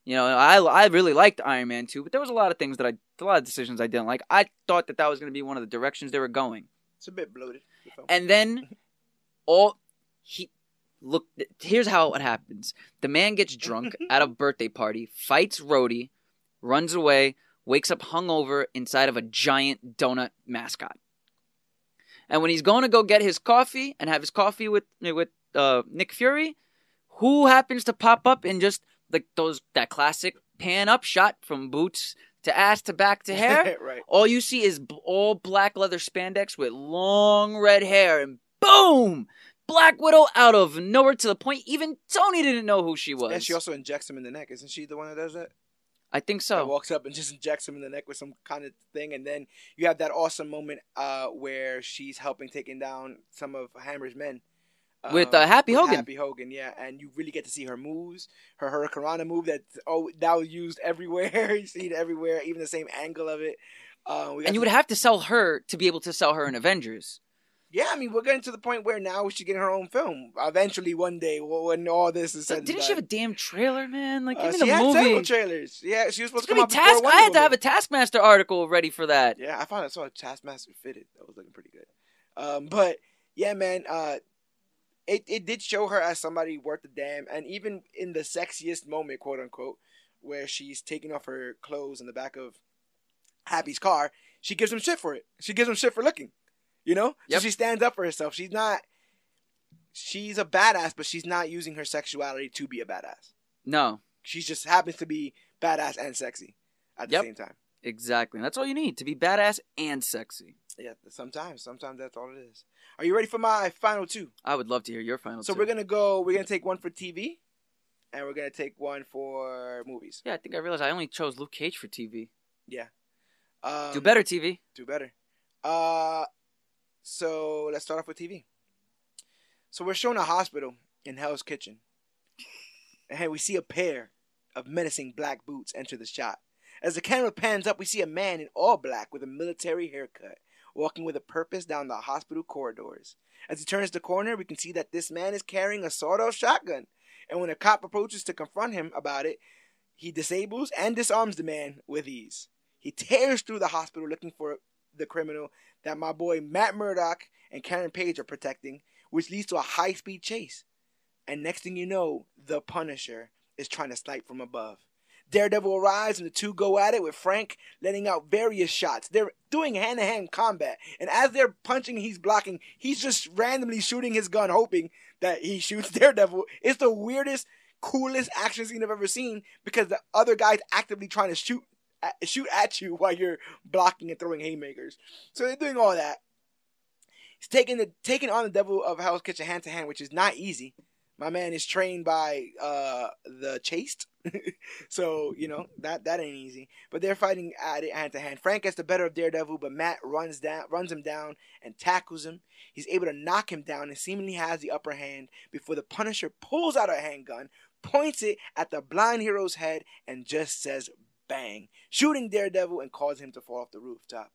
You know, I I really liked Iron Man 2, but there was a lot of things that I a lot of decisions I didn't like. I thought that that was going to be one of the directions they were going. it's a bit bloated. the. And then all he look here's how it happens. The man gets drunk at a birthday party, fights Rhodey, runs away, wakes up hungover inside of a giant donut mascot. And when he's going to go get his coffee and have his coffee with with uh, Nick Fury, who happens to pop up and just like those that classic pan up shot from boots to ass to back to hair? right. All you see is b- all black leather spandex with long red hair, and boom! Black Widow out of nowhere to the point even Tony didn't know who she was. And she also injects him in the neck. Isn't she the one that does that? I think That so. walks up and just injects him in the neck with some kind of thing, and then you have that awesome moment uh, where she's helping taking down some of Hammer's men. With, uh, Happy Hogan. Happy Hogan, yeah, and you really get to see her moves, her Hurricanrana move that oh that was used everywhere. you see it everywhere, even the same angle of it. Uh, And you to- would have to sell her to be able to sell her in Avengers. yeah, I mean, we're getting to the point where now she's getting her own film. Eventually, one day, when all this is said and didn't she have a damn trailer, man? Like, Uh, give me she the several movie. trailers. Yeah, she was supposed to gonna come be out task. I had to have a Taskmaster article ready for that. Yeah, I found I saw a Taskmaster fitted. That was looking pretty good. Um, but yeah, man, uh, it it did show her as somebody worth a damn, and even in the sexiest moment, quote unquote, where she's taking off her clothes in the back of Happy's car, she gives him shit for it. She gives him shit for looking, you know. Yep. So she stands up for herself. She's not. She's a badass, but she's not using her sexuality to be a badass. No, She just happens to be badass and sexy at the Yep. same time. exactly. And that's all you need to be badass and sexy. Yeah, sometimes, sometimes that's all it is. Are you ready for my final two? I would love to hear your final. So two. we're gonna go. We're gonna take one for TV, and we're gonna take one for movies. Yeah, I think I realized I only chose Luke Cage for TV. Yeah. Um, Do better, TV. Do better. Uh, so let's start off with TV. So we're shown a hospital in Hell's Kitchen, and we see a pair of menacing black boots enter the shot. As the camera pans up, we see a man in all black with a military haircut walking with a purpose down the hospital corridors. As he turns the corner, we can see that this man is carrying a sawed-off shotgun, and when a cop approaches to confront him about it, he disables and disarms the man with ease. He tears through the hospital looking for the criminal that my boy Matt Murdock and Karen Page are protecting, which leads to a high-speed chase. And next thing you know, the Punisher is trying to snipe from above. Daredevil arrives and the two go at it with Frank letting out various shots. They're doing hand to hand combat. And as they're punching, he's blocking. He's just randomly shooting his gun, hoping that he shoots Daredevil. It's the weirdest, coolest action scene I've ever seen because the other guy's actively trying to shoot at, shoot at you while you're blocking and throwing haymakers. So they're doing all that. He's taking the taking on the devil of Hell's Kitchen hand to hand, which is not easy. My man is trained by uh, the chaste, so you know that that ain't easy. But they're fighting at it hand to hand. Frank gets the better of Daredevil, but Matt runs down, runs him down, and tackles him. He's able to knock him down and seemingly has the upper hand before the Punisher pulls out a handgun, points it at the blind hero's head, and just says "bang," shooting Daredevil and causing him to fall off the rooftop.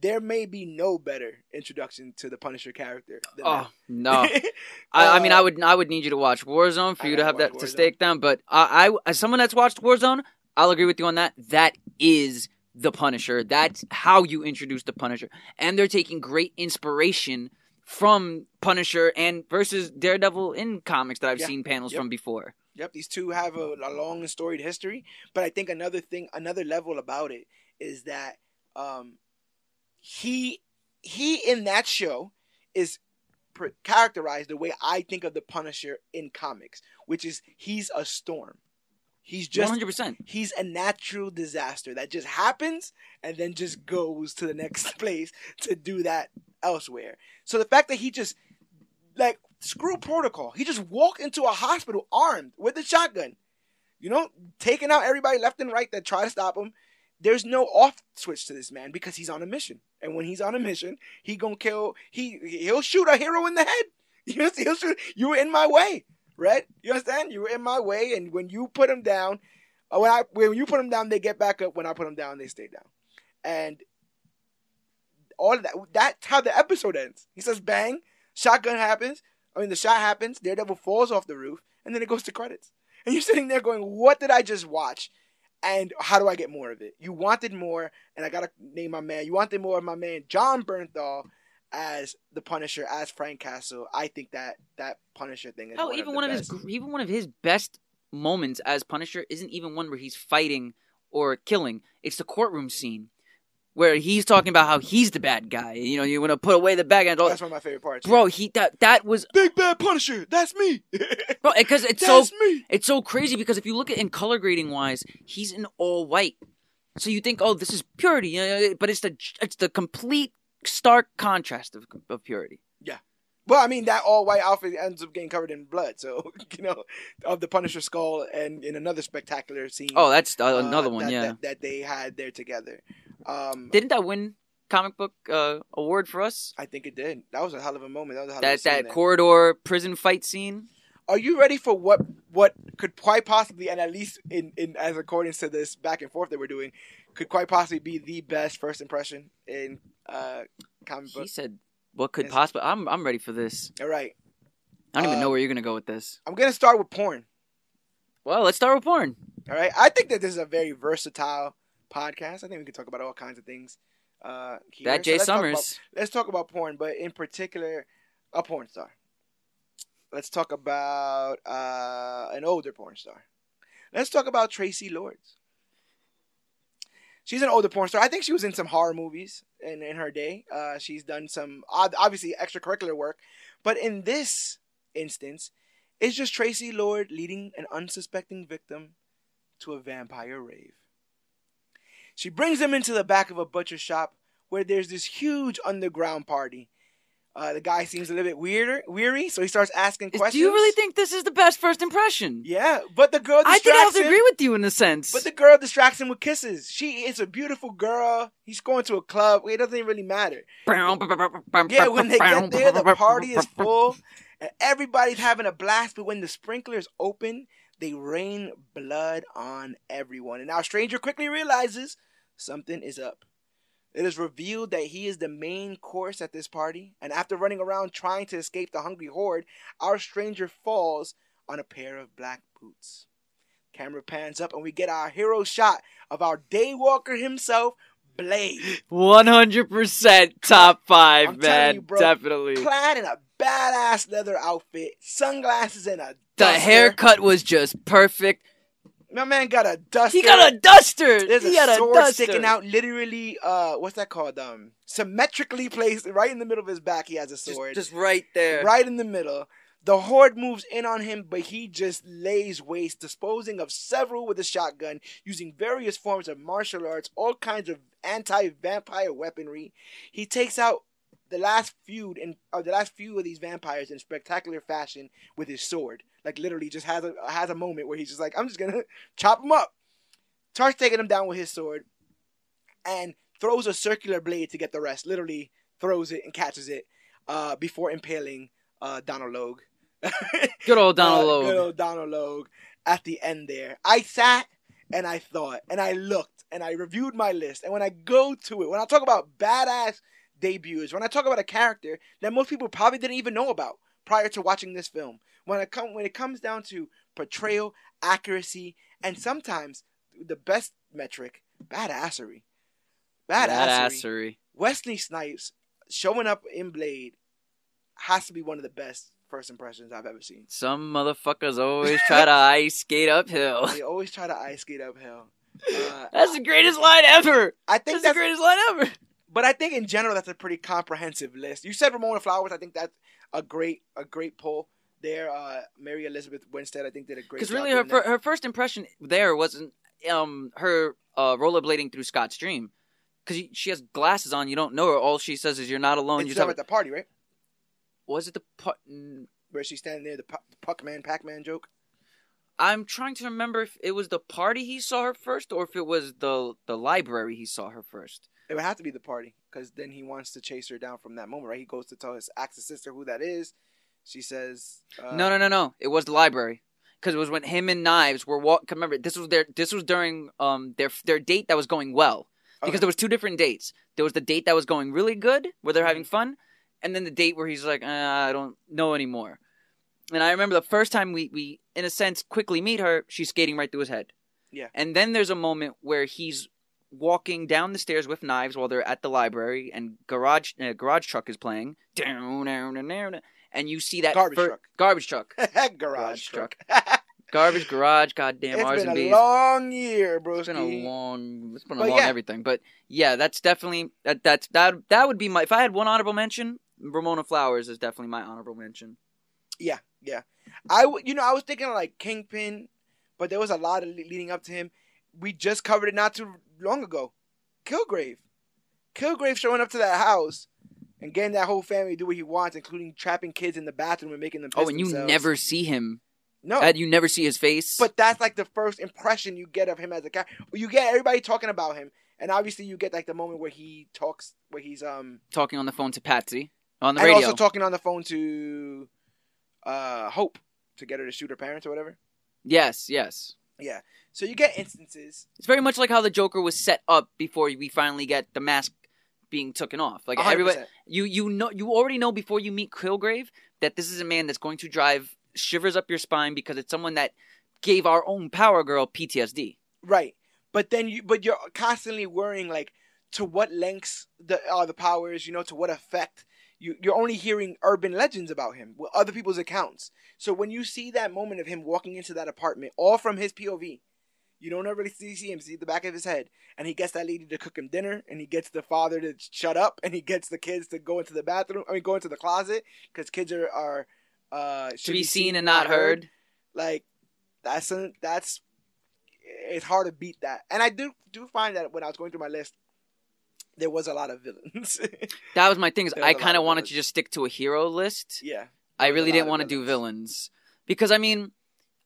There may be no better introduction to the Punisher character. Than Oh that. no! I, I mean, Uh, I would I would need you to watch Warzone for you to have that watch to stake down. But I, I, as someone that's watched Warzone, I'll agree with you on that. That is the Punisher. That's how you introduce the Punisher, and they're taking great inspiration from Punisher and versus Daredevil in comics that I've Yeah. seen panels Yep. from before. Yep, these two have a, a long and storied history. But I think another thing, another level about it is that um, he he in that show is pr- characterized the way I think of the Punisher in comics, which is he's a storm. He's just hundred percent. he's a natural disaster that just happens and then just goes to the next place to do that elsewhere. So the fact that he just like screw protocol, he just walked into a hospital armed with a shotgun, you know, taking out everybody left and right that try to stop him. There's no off switch to this man because he's on a mission, and when he's on a mission, he gonna kill. He he'll shoot a hero in the head. You he'll shoot. You were in my way, right? You understand? You were in my way, and when you put him down, uh, when I when you put them down, they get back up. When I put them down, they stay down. And all of that that's how the episode ends. He says bang, shotgun happens. I mean the shot happens, Daredevil falls off the roof, and then it goes to credits. And you're sitting there going, What did I just watch? And how do I get more of it? You wanted more, and I gotta name my man. You wanted more of my man Jon Bernthal as the Punisher, as Frank Castle. I think that that Punisher thing is Hell, one even of one of his even one of his best moments as Punisher isn't even one where he's fighting or killing. It's the courtroom scene where he's talking about how he's the bad guy. You know, you want to put away the bad guy. That's one of my favorite parts. Bro, he that that was Big Bad Punisher, that's me. bro because it's so me. it's so crazy because if you look at in color grading wise, he's in all white. So you think, oh, this is purity, you know, but it's the it's the complete stark contrast of, of purity. Yeah. Well, I mean that all white outfit ends up getting covered in blood, so you know of the Punisher skull, and in another spectacular scene. Oh, that's uh, uh, another one, that, yeah. that, that they had there together. Um, Didn't that win comic book uh, award for us? I think it did. That was a hell of a moment. That was a hell of a That that there. corridor prison fight scene. Are you ready for what what could quite possibly, and at least in, in as according to this back and forth that we're doing, could quite possibly be the best first impression in uh, comic He said, "What could possibly?" I'm I'm ready for this. All right, I don't even Uh, know where you're gonna go with this. I'm gonna start with porn. Well, let's start with porn. All right, I think that this is a very versatile podcast. I think we can talk about all kinds of things. Uh, here. That So Jay let's talk about- Summers. let's talk about porn, but in particular, a porn star. Let's talk about uh, an older porn star. Let's talk about Traci Lords. She's an older porn star. I think she was in some horror movies in, in her day. Uh, she's done some obviously extracurricular work, but in this instance, it's just Traci Lord leading an unsuspecting victim to a vampire rave. She brings him into the back of a butcher shop where there's this huge underground party. Uh, the guy seems a little bit weirder, weary, so he starts asking questions. Do you really think this is the best first impression? Yeah, but the girl I think I have to him. agree with you in a sense. But the girl distracts him with kisses. She is a beautiful girl. He's going to a club. It doesn't really matter. Yeah, when they get there, the party is full, and everybody's having a blast. But when the sprinklers open, they rain blood on everyone. And our stranger quickly realizes something is up. It is revealed that he is the main course at this party, and after running around trying to escape the hungry horde, our stranger falls on a pair of black boots. Camera pans up, and we get our hero shot of our daywalker himself, Blade. One hundred percent top five, I'm man. you, bro, Definitely. clad in a badass leather outfit, sunglasses, and a The haircut was just perfect. My man got a duster. He got a duster. There's he a got sword a duster. sticking out, literally. Uh, what's that called? Um, symmetrically placed right in the middle of his back. He has a sword, just right there. right in the middle. The horde moves in on him, but he just lays waste, disposing of several with a shotgun, using various forms of martial arts, all kinds of anti-vampire weaponry. He takes out the last feud uh, the last few of these vampires in spectacular fashion with his sword. Like literally, just has a has a moment where he's just like, "I'm just gonna chop him up." Starts taking him down with his sword, and throws a circular blade to get the rest. Literally throws it and catches it uh, before impaling uh, Donald Logue. Good old Donald Uh, Logue. Good old Donald Logue at the end there. I sat and I thought and I looked and I reviewed my list. And when I go to it, when I talk about badass debuts, when I talk about a character that most people probably didn't even know about prior to watching this film, when it come when it comes down to portrayal, accuracy, and sometimes the best metric, badassery. Badassery. Badassery. Wesley Snipes showing up in Blade has to be one of the best first impressions I've ever seen. Some motherfuckers always try to ice skate uphill. They always try to ice skate uphill. Uh, That's the greatest line ever. I think That's the greatest line ever. but I think in general that's a pretty comprehensive list. You said Ramona Flowers. I think that's a great a great pull there. Uh, Mary Elizabeth Winstead, I think, did a great. Because really, her fir- her first impression there wasn't um her uh, rollerblading through Scott's dream. Because she has glasses on, you don't know her. All she says is, "You're not alone." You're talking- at the party, right? Was it the? pu- mm, Where she's standing there, the Puck Man, Pac Man joke. I'm trying to remember if it was the party he saw her first, or if it was the the library he saw her first. It would have to be the party because then he wants to chase her down from that moment, right? He goes to tell his his sister who that is. She says, uh, no, no, no, no. It was the library. Because it was when him and Knives were walk. Remember, this was their. This was during um their their date that was going well. Because Okay. there was two different dates. There was the date that was going really good, where they're Mm-hmm. having fun, and then the date where he's like, uh, I don't know anymore. And I remember the first time we we in a sense quickly meet her, she's skating right through his head. Yeah. And then there's a moment where he's walking down the stairs with knives while they're at the library, and garage uh, garage truck is playing. And you see that Garbage fir- truck. Garbage truck. garage Garage truck. Garbage garage. Goddamn it's R's been and a long year, bro. It's been a long. It's been a But long yeah. everything. But yeah, that's definitely that. That's that. That would be my. If I had one honorable mention, Ramona Flowers is definitely my honorable mention. Yeah, yeah. I, w- you know, I was thinking of like Kingpin, but there was a lot of le- leading up to him. We just covered it not too long ago. Kilgrave, Kilgrave showing up to that house and getting that whole family to do what he wants, including trapping kids in the bathroom and making them. Piss Oh, and you themselves. never see him. no. Uh, you never see his face. but that's like the first impression you get of him as a character. You get everybody talking about him, and obviously you get like the moment where he talks, where he's um, talking on the phone to Patsy on the and radio. also talking on the phone to uh Hope to get her to shoot her parents or whatever. yes, yes. Yeah. So you get instances. It's very much like how the Joker was set up before we finally get the mask being taken off. Like everybody, 100%. you you know you already know before you meet Kilgrave that this is a man that's going to drive shivers up your spine because it's someone that gave our own Power Girl PTSD. Right. But then you but you're constantly worrying like to what lengths the are the powers, you know, to what effect. You you're only hearing urban legends about him with other people's accounts. So when you see that moment of him walking into that apartment, all from his POV, you don't ever really see see him, see the back of his head, and he gets that lady to cook him dinner, and he gets the father to shut up, and he gets the kids to go into the bathroom, I mean, go into the closet, because kids are are uh To should be seen and not heard. like that's a, that's it's hard to beat that and i do do find that when i was going through my list there was a lot of villains. That was my thing. Is I kind of wanted villains. to just stick to a hero list. yeah, I There was a really didn't want to do villains. because I mean,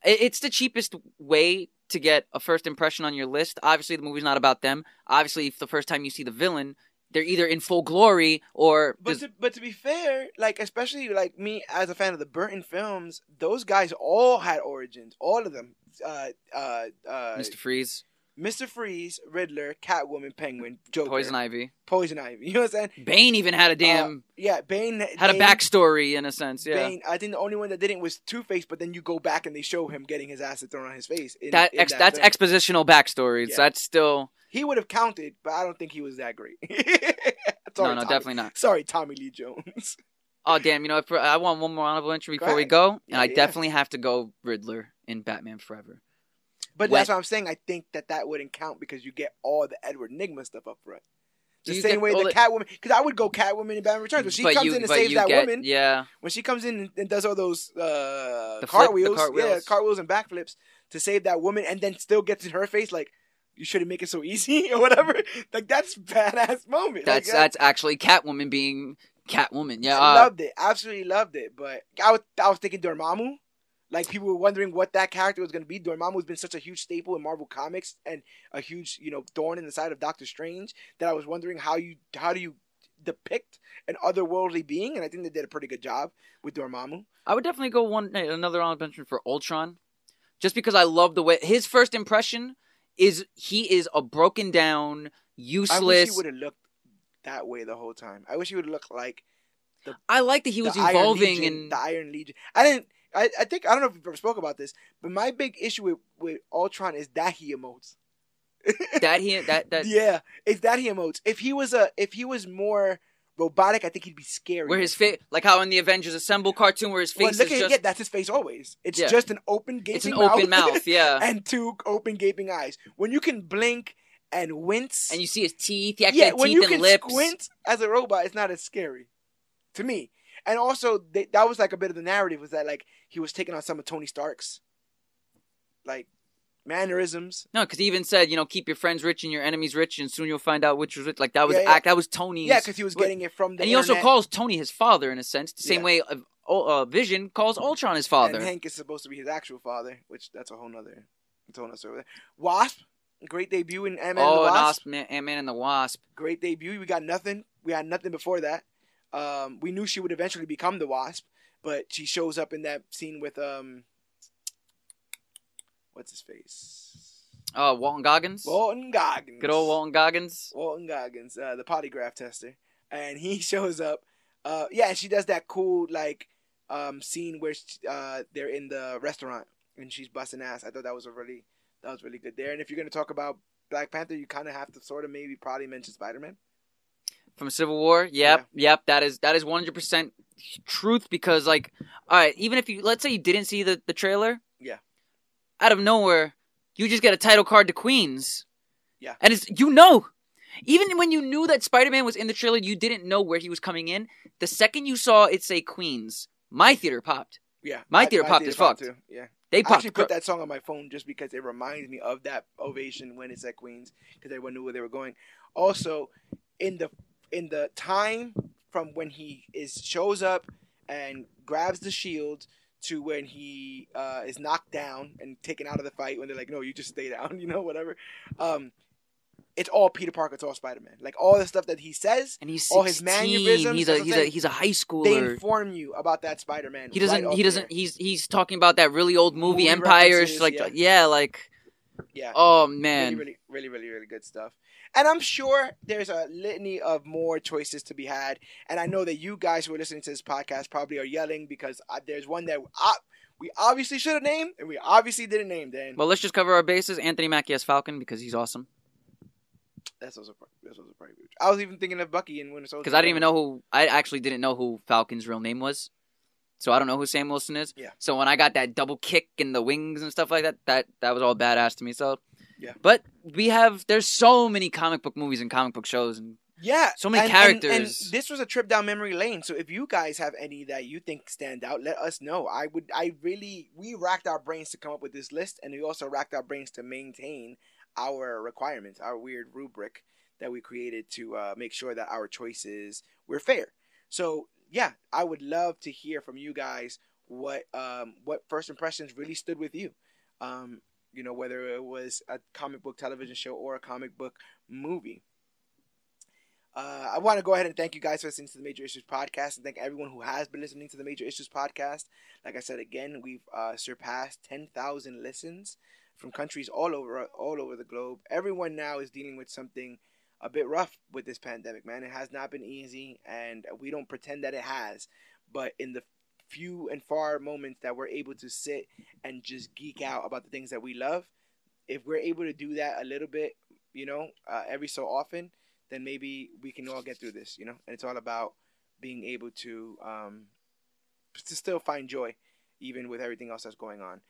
it's the cheapest way to get a first impression on your list. Obviously, the movie's not about them. Obviously, if the first time you see the villain, they're either in full glory or But to, but to be fair, like especially like me as a fan of the Burton films, those guys all had origins, all of them. Uh, uh, uh, Mr. Freeze, Mr. Freeze, Riddler, Catwoman, Penguin, Joker, Poison Ivy, Poison Ivy. You know what I'm saying? Bane even had a uh, damn Yeah, Bane had a backstory in a sense. Yeah, Bane. I think the only one that didn't was Two Face, but then you go back and they show him getting his ass thrown on his face. In, that in ex- that that's film. expositional backstories. Yeah. That's still He would have counted, but I don't think he was that great. no, Sorry, no, Tommy. definitely not. Sorry, Tommy Lee Jones. Oh damn! You know, if, uh, I want one more honorable entry Go before we ahead. go, and Yeah, I yeah. definitely have to go Riddler in Batman Forever. But When- that's what I'm saying. I think that that wouldn't count because you get all the Edward Nygma stuff up front. The same way the the- Catwoman, because I would go Catwoman in Batman Returns. When she comes you, in and saves that get, woman, yeah. when she comes in and, does all those uh, The flip- the cartwheels, yeah, cartwheels. cartwheels and backflips to save that woman, and then still gets in her face like, "You shouldn't make it so easy" or whatever. Like that's badass moment. That's like, uh, that's actually Catwoman being Catwoman. Yeah, I uh, loved it. Absolutely loved it. But I was I was thinking Dormammu. Like people were wondering what that character was going to be. Dormammu's been such a huge staple in Marvel Comics and a huge, you know, thorn in the side of Doctor Strange that I was wondering how you how do you depict an otherworldly being, and I think they did a pretty good job with Dormammu. I would definitely go one eh, another honorable mention for Ultron, just because I love the way his first impression is he is a broken down, useless I wish useless. he would have looked that way the whole time. I wish he would have looked like I like that he was evolving and the Iron Legion. I didn't. I, I think I don't know if we ever spoke about this, but my big issue with with Ultron is that he emotes. that he that that yeah, it's that he emotes. If he was a, if he was more robotic, I think he'd be scary. where his face like how in the Avengers Assemble cartoon where his face well, look is at just yeah, that's his face always. It's Yeah. just an open gaping. it's an open mouth, yeah. and two open gaping eyes. When you can blink and wince, and you see his teeth, he actually yeah, when teeth you and can lips. squint as a robot, it's not as scary to me. And also, they, that was like a bit of the narrative was that like he was taking on some of Tony Stark's like mannerisms. No, because he even said, you know, keep your friends rich and your enemies rich, and soon you'll find out which was rich. Like that was Yeah, yeah. act. That was Tony. Yeah, because he was getting it from the and he also calls Tony his father in a sense, the same Yeah. way uh, uh, Vision calls Ultron his father. And Hank is supposed to be his actual father, which that's a whole nother, that's a whole nother story. Wasp, great debut in Ant-Man and oh, the Wasp. Wasp, Ant Man and the Wasp. Great debut. We got nothing. We had nothing before that. Um, we knew she would eventually become the Wasp, but she shows up in that scene with um, what's his face? Oh, Walton Goggins. Walton Goggins. Good old Walton Goggins. Walton Goggins, uh, the polygraph tester, and he shows up. Uh, yeah, and she does that cool like um, scene where she, uh, they're in the restaurant and she's busting ass. I thought that was a really that was really good there. And if you're gonna talk about Black Panther, you kind of have to sort of maybe probably mention Spider Man. From Civil War. Yep, yep. That is that is one hundred percent truth because like, all right, even if you let's say you didn't see the the trailer, Yeah. out of nowhere, you just get a title card to Queens. Yeah. and it's you know. Even when you knew that Spider Man was in the trailer, you didn't know where he was coming in. The second you saw it say Queens, my theater popped. Yeah, My theater popped as fuck. too. Yeah, They I actually put that song on my phone just because it reminds me of that ovation when it's at Queens because everyone knew where they were going. Also, in the in the time from when he is shows up and grabs the shield to when he uh, is knocked down and taken out of the fight when they're like, no, you just stay down, you know, whatever. Um, it's all Peter Parker, it's all Spider Man. Like all the stuff that he says, and he's all his 16. mannerisms, He's a he's a he's a high schooler. they inform you about that Spider Man. He doesn't. he doesn't. He's he's talking about that really old movie, Movie Empire. Like yeah. yeah. like Yeah. oh man. Really, really, really, really, really good stuff. And I'm sure there's a litany of more choices to be had. And I know that you guys who are listening to this podcast probably are yelling because uh, there's one that uh, we obviously should have named, and we obviously didn't name. Dan, Well, let's just cover our bases. Anthony Mackie as Falcon because he's awesome. that's also that's also probably. I was even thinking of Bucky and Winter Soldier. Because I didn't even know who. I actually didn't know who Falcon's real name was. So I don't know who Sam Wilson is. Yeah. So when I got that double kick and the wings and stuff like that, that that was all badass to me. So. Yeah. But we have there's so many comic book movies and comic book shows and Yeah, So many and- and- and characters. this was a trip down memory lane. So if you guys have any that you think stand out, let us know. I would. I really. We racked our brains to come up with this list, and we also racked our brains to maintain our requirements, our weird rubric that we created to uh, make sure that our choices were fair. So yeah, I would love to hear from you guys what um, what first impressions really stood with you. Um, you know, whether it was a comic book television show or a comic book movie. Uh, I want to go ahead and thank you guys for listening to the Major Issues Podcast and thank everyone who has been listening to the Major Issues Podcast. Like I said again, we've uh, surpassed 10,000 listens from countries all over all over the globe. Everyone now is dealing with something a bit rough with this pandemic, man. It has not been easy, and we don't pretend that it has. But in the few and far moments that we're able to sit and just geek out about the things that we love, if we're able to do that a little bit, you know, uh, every so often, then maybe we can all get through this, you know. And it's all about being able to um, to still find joy, even with everything else that's going on.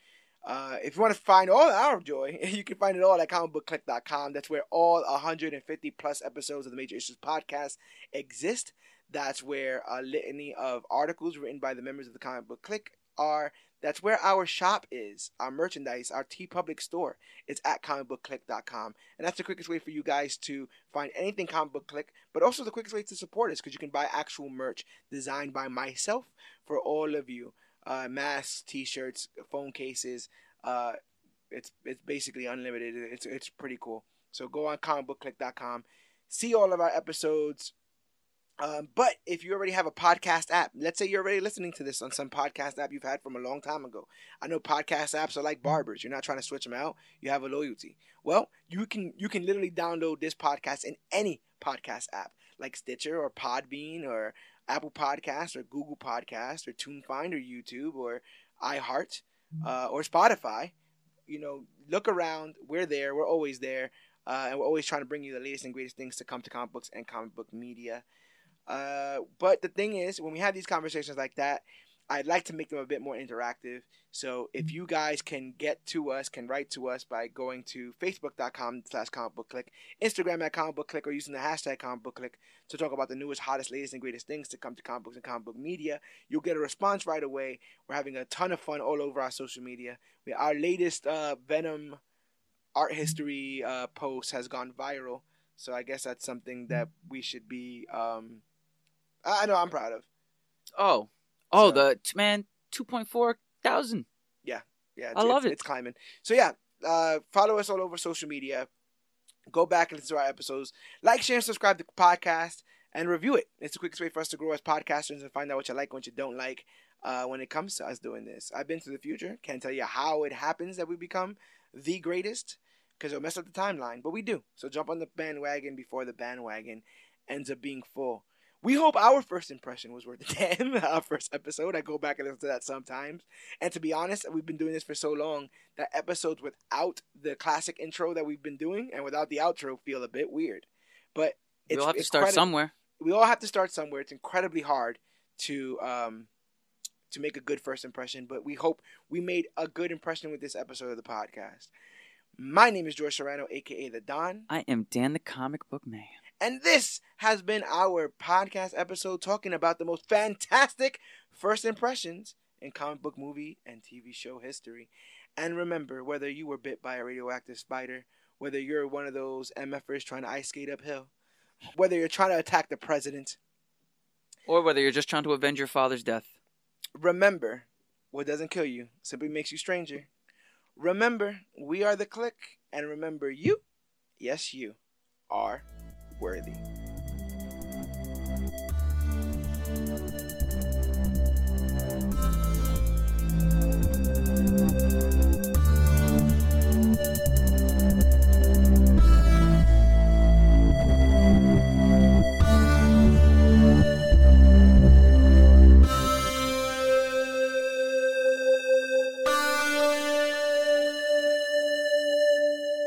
Uh, if you want to find all our joy, you can find it all at comicbookclick.com. That's where all 150 plus episodes of the Major Issues podcast exist. That's where a litany of articles written by the members of the Comic Book Click are. That's where our shop is, our merchandise, our TeePublic store. It's at comicbookclick.com. And that's the quickest way for you guys to find anything Comic Book Click, but also the quickest way to support us because you can buy actual merch designed by myself for all of you. Uh, masks, t-shirts, phone cases. Uh, it's it's basically unlimited. It's it's pretty cool. So go on comicbookclick.com, see all of our episodes, um, but if you already have a podcast app, let's say you're already listening to this on some podcast app you've had from a long time ago. I know podcast apps are like barbers. You're not trying to switch them out. You have a loyalty. Well, you can you can literally download this podcast in any podcast app like Stitcher or Podbean or Apple Podcast or Google Podcast or TuneFind or YouTube or iHeart uh, or Spotify. You know, look around. We're there. We're always there. Uh, and we're always trying to bring you the latest and greatest things to come to comic books and comic book media. Uh, but the thing is, when we have these conversations like that, I'd like to make them a bit more interactive. So if you guys can get to us, can write to us by going to facebook.com slash comic book click, Instagram at comic book click, or using the hashtag comic book click to talk about the newest, hottest, latest, and greatest things to come to comic books and comic book media. You'll get a response right away. We're having a ton of fun all over our social media. We, our latest uh, Venom art history uh, post has gone viral. So I guess that's something that we should be um, I know I'm proud of. Oh, oh, so, the man, two point four thousand. Yeah, yeah, I love it's, it. It's climbing. So yeah, uh, follow us all over social media. Go back and listen to our episodes. Like, share, and subscribe to the podcast, and review it. It's the quickest way for us to grow as podcasters and find out what you like, what you don't like. Uh, when it comes to us doing this, I've been to the future. Can't tell you how it happens that we become the greatest because it'll mess up the timeline, but we do. So jump on the bandwagon before the bandwagon ends up being full. We hope our first impression was worth the damn. Our first episode. I go back and listen to that sometimes. And to be honest, we've been doing this for so long that episodes without the classic intro that we've been doing and without the outro feel a bit weird. But we all have to start somewhere. We all have to start somewhere. It's incredibly hard to um, to make a good first impression, but we hope we made a good impression with this episode of the podcast. My name is George Serrano, aka the Don. I am Dan the Comic Book Man. And this has been our podcast episode talking about the most fantastic first impressions in comic book movie and TV show history. And remember, whether you were bit by a radioactive spider, whether you're one of those MFers trying to ice skate uphill, whether you're trying to attack the president, or whether you're just trying to avenge your father's death, remember, what doesn't kill you simply makes you stranger. Remember, we are the click, and remember, you, yes, you, are worthy.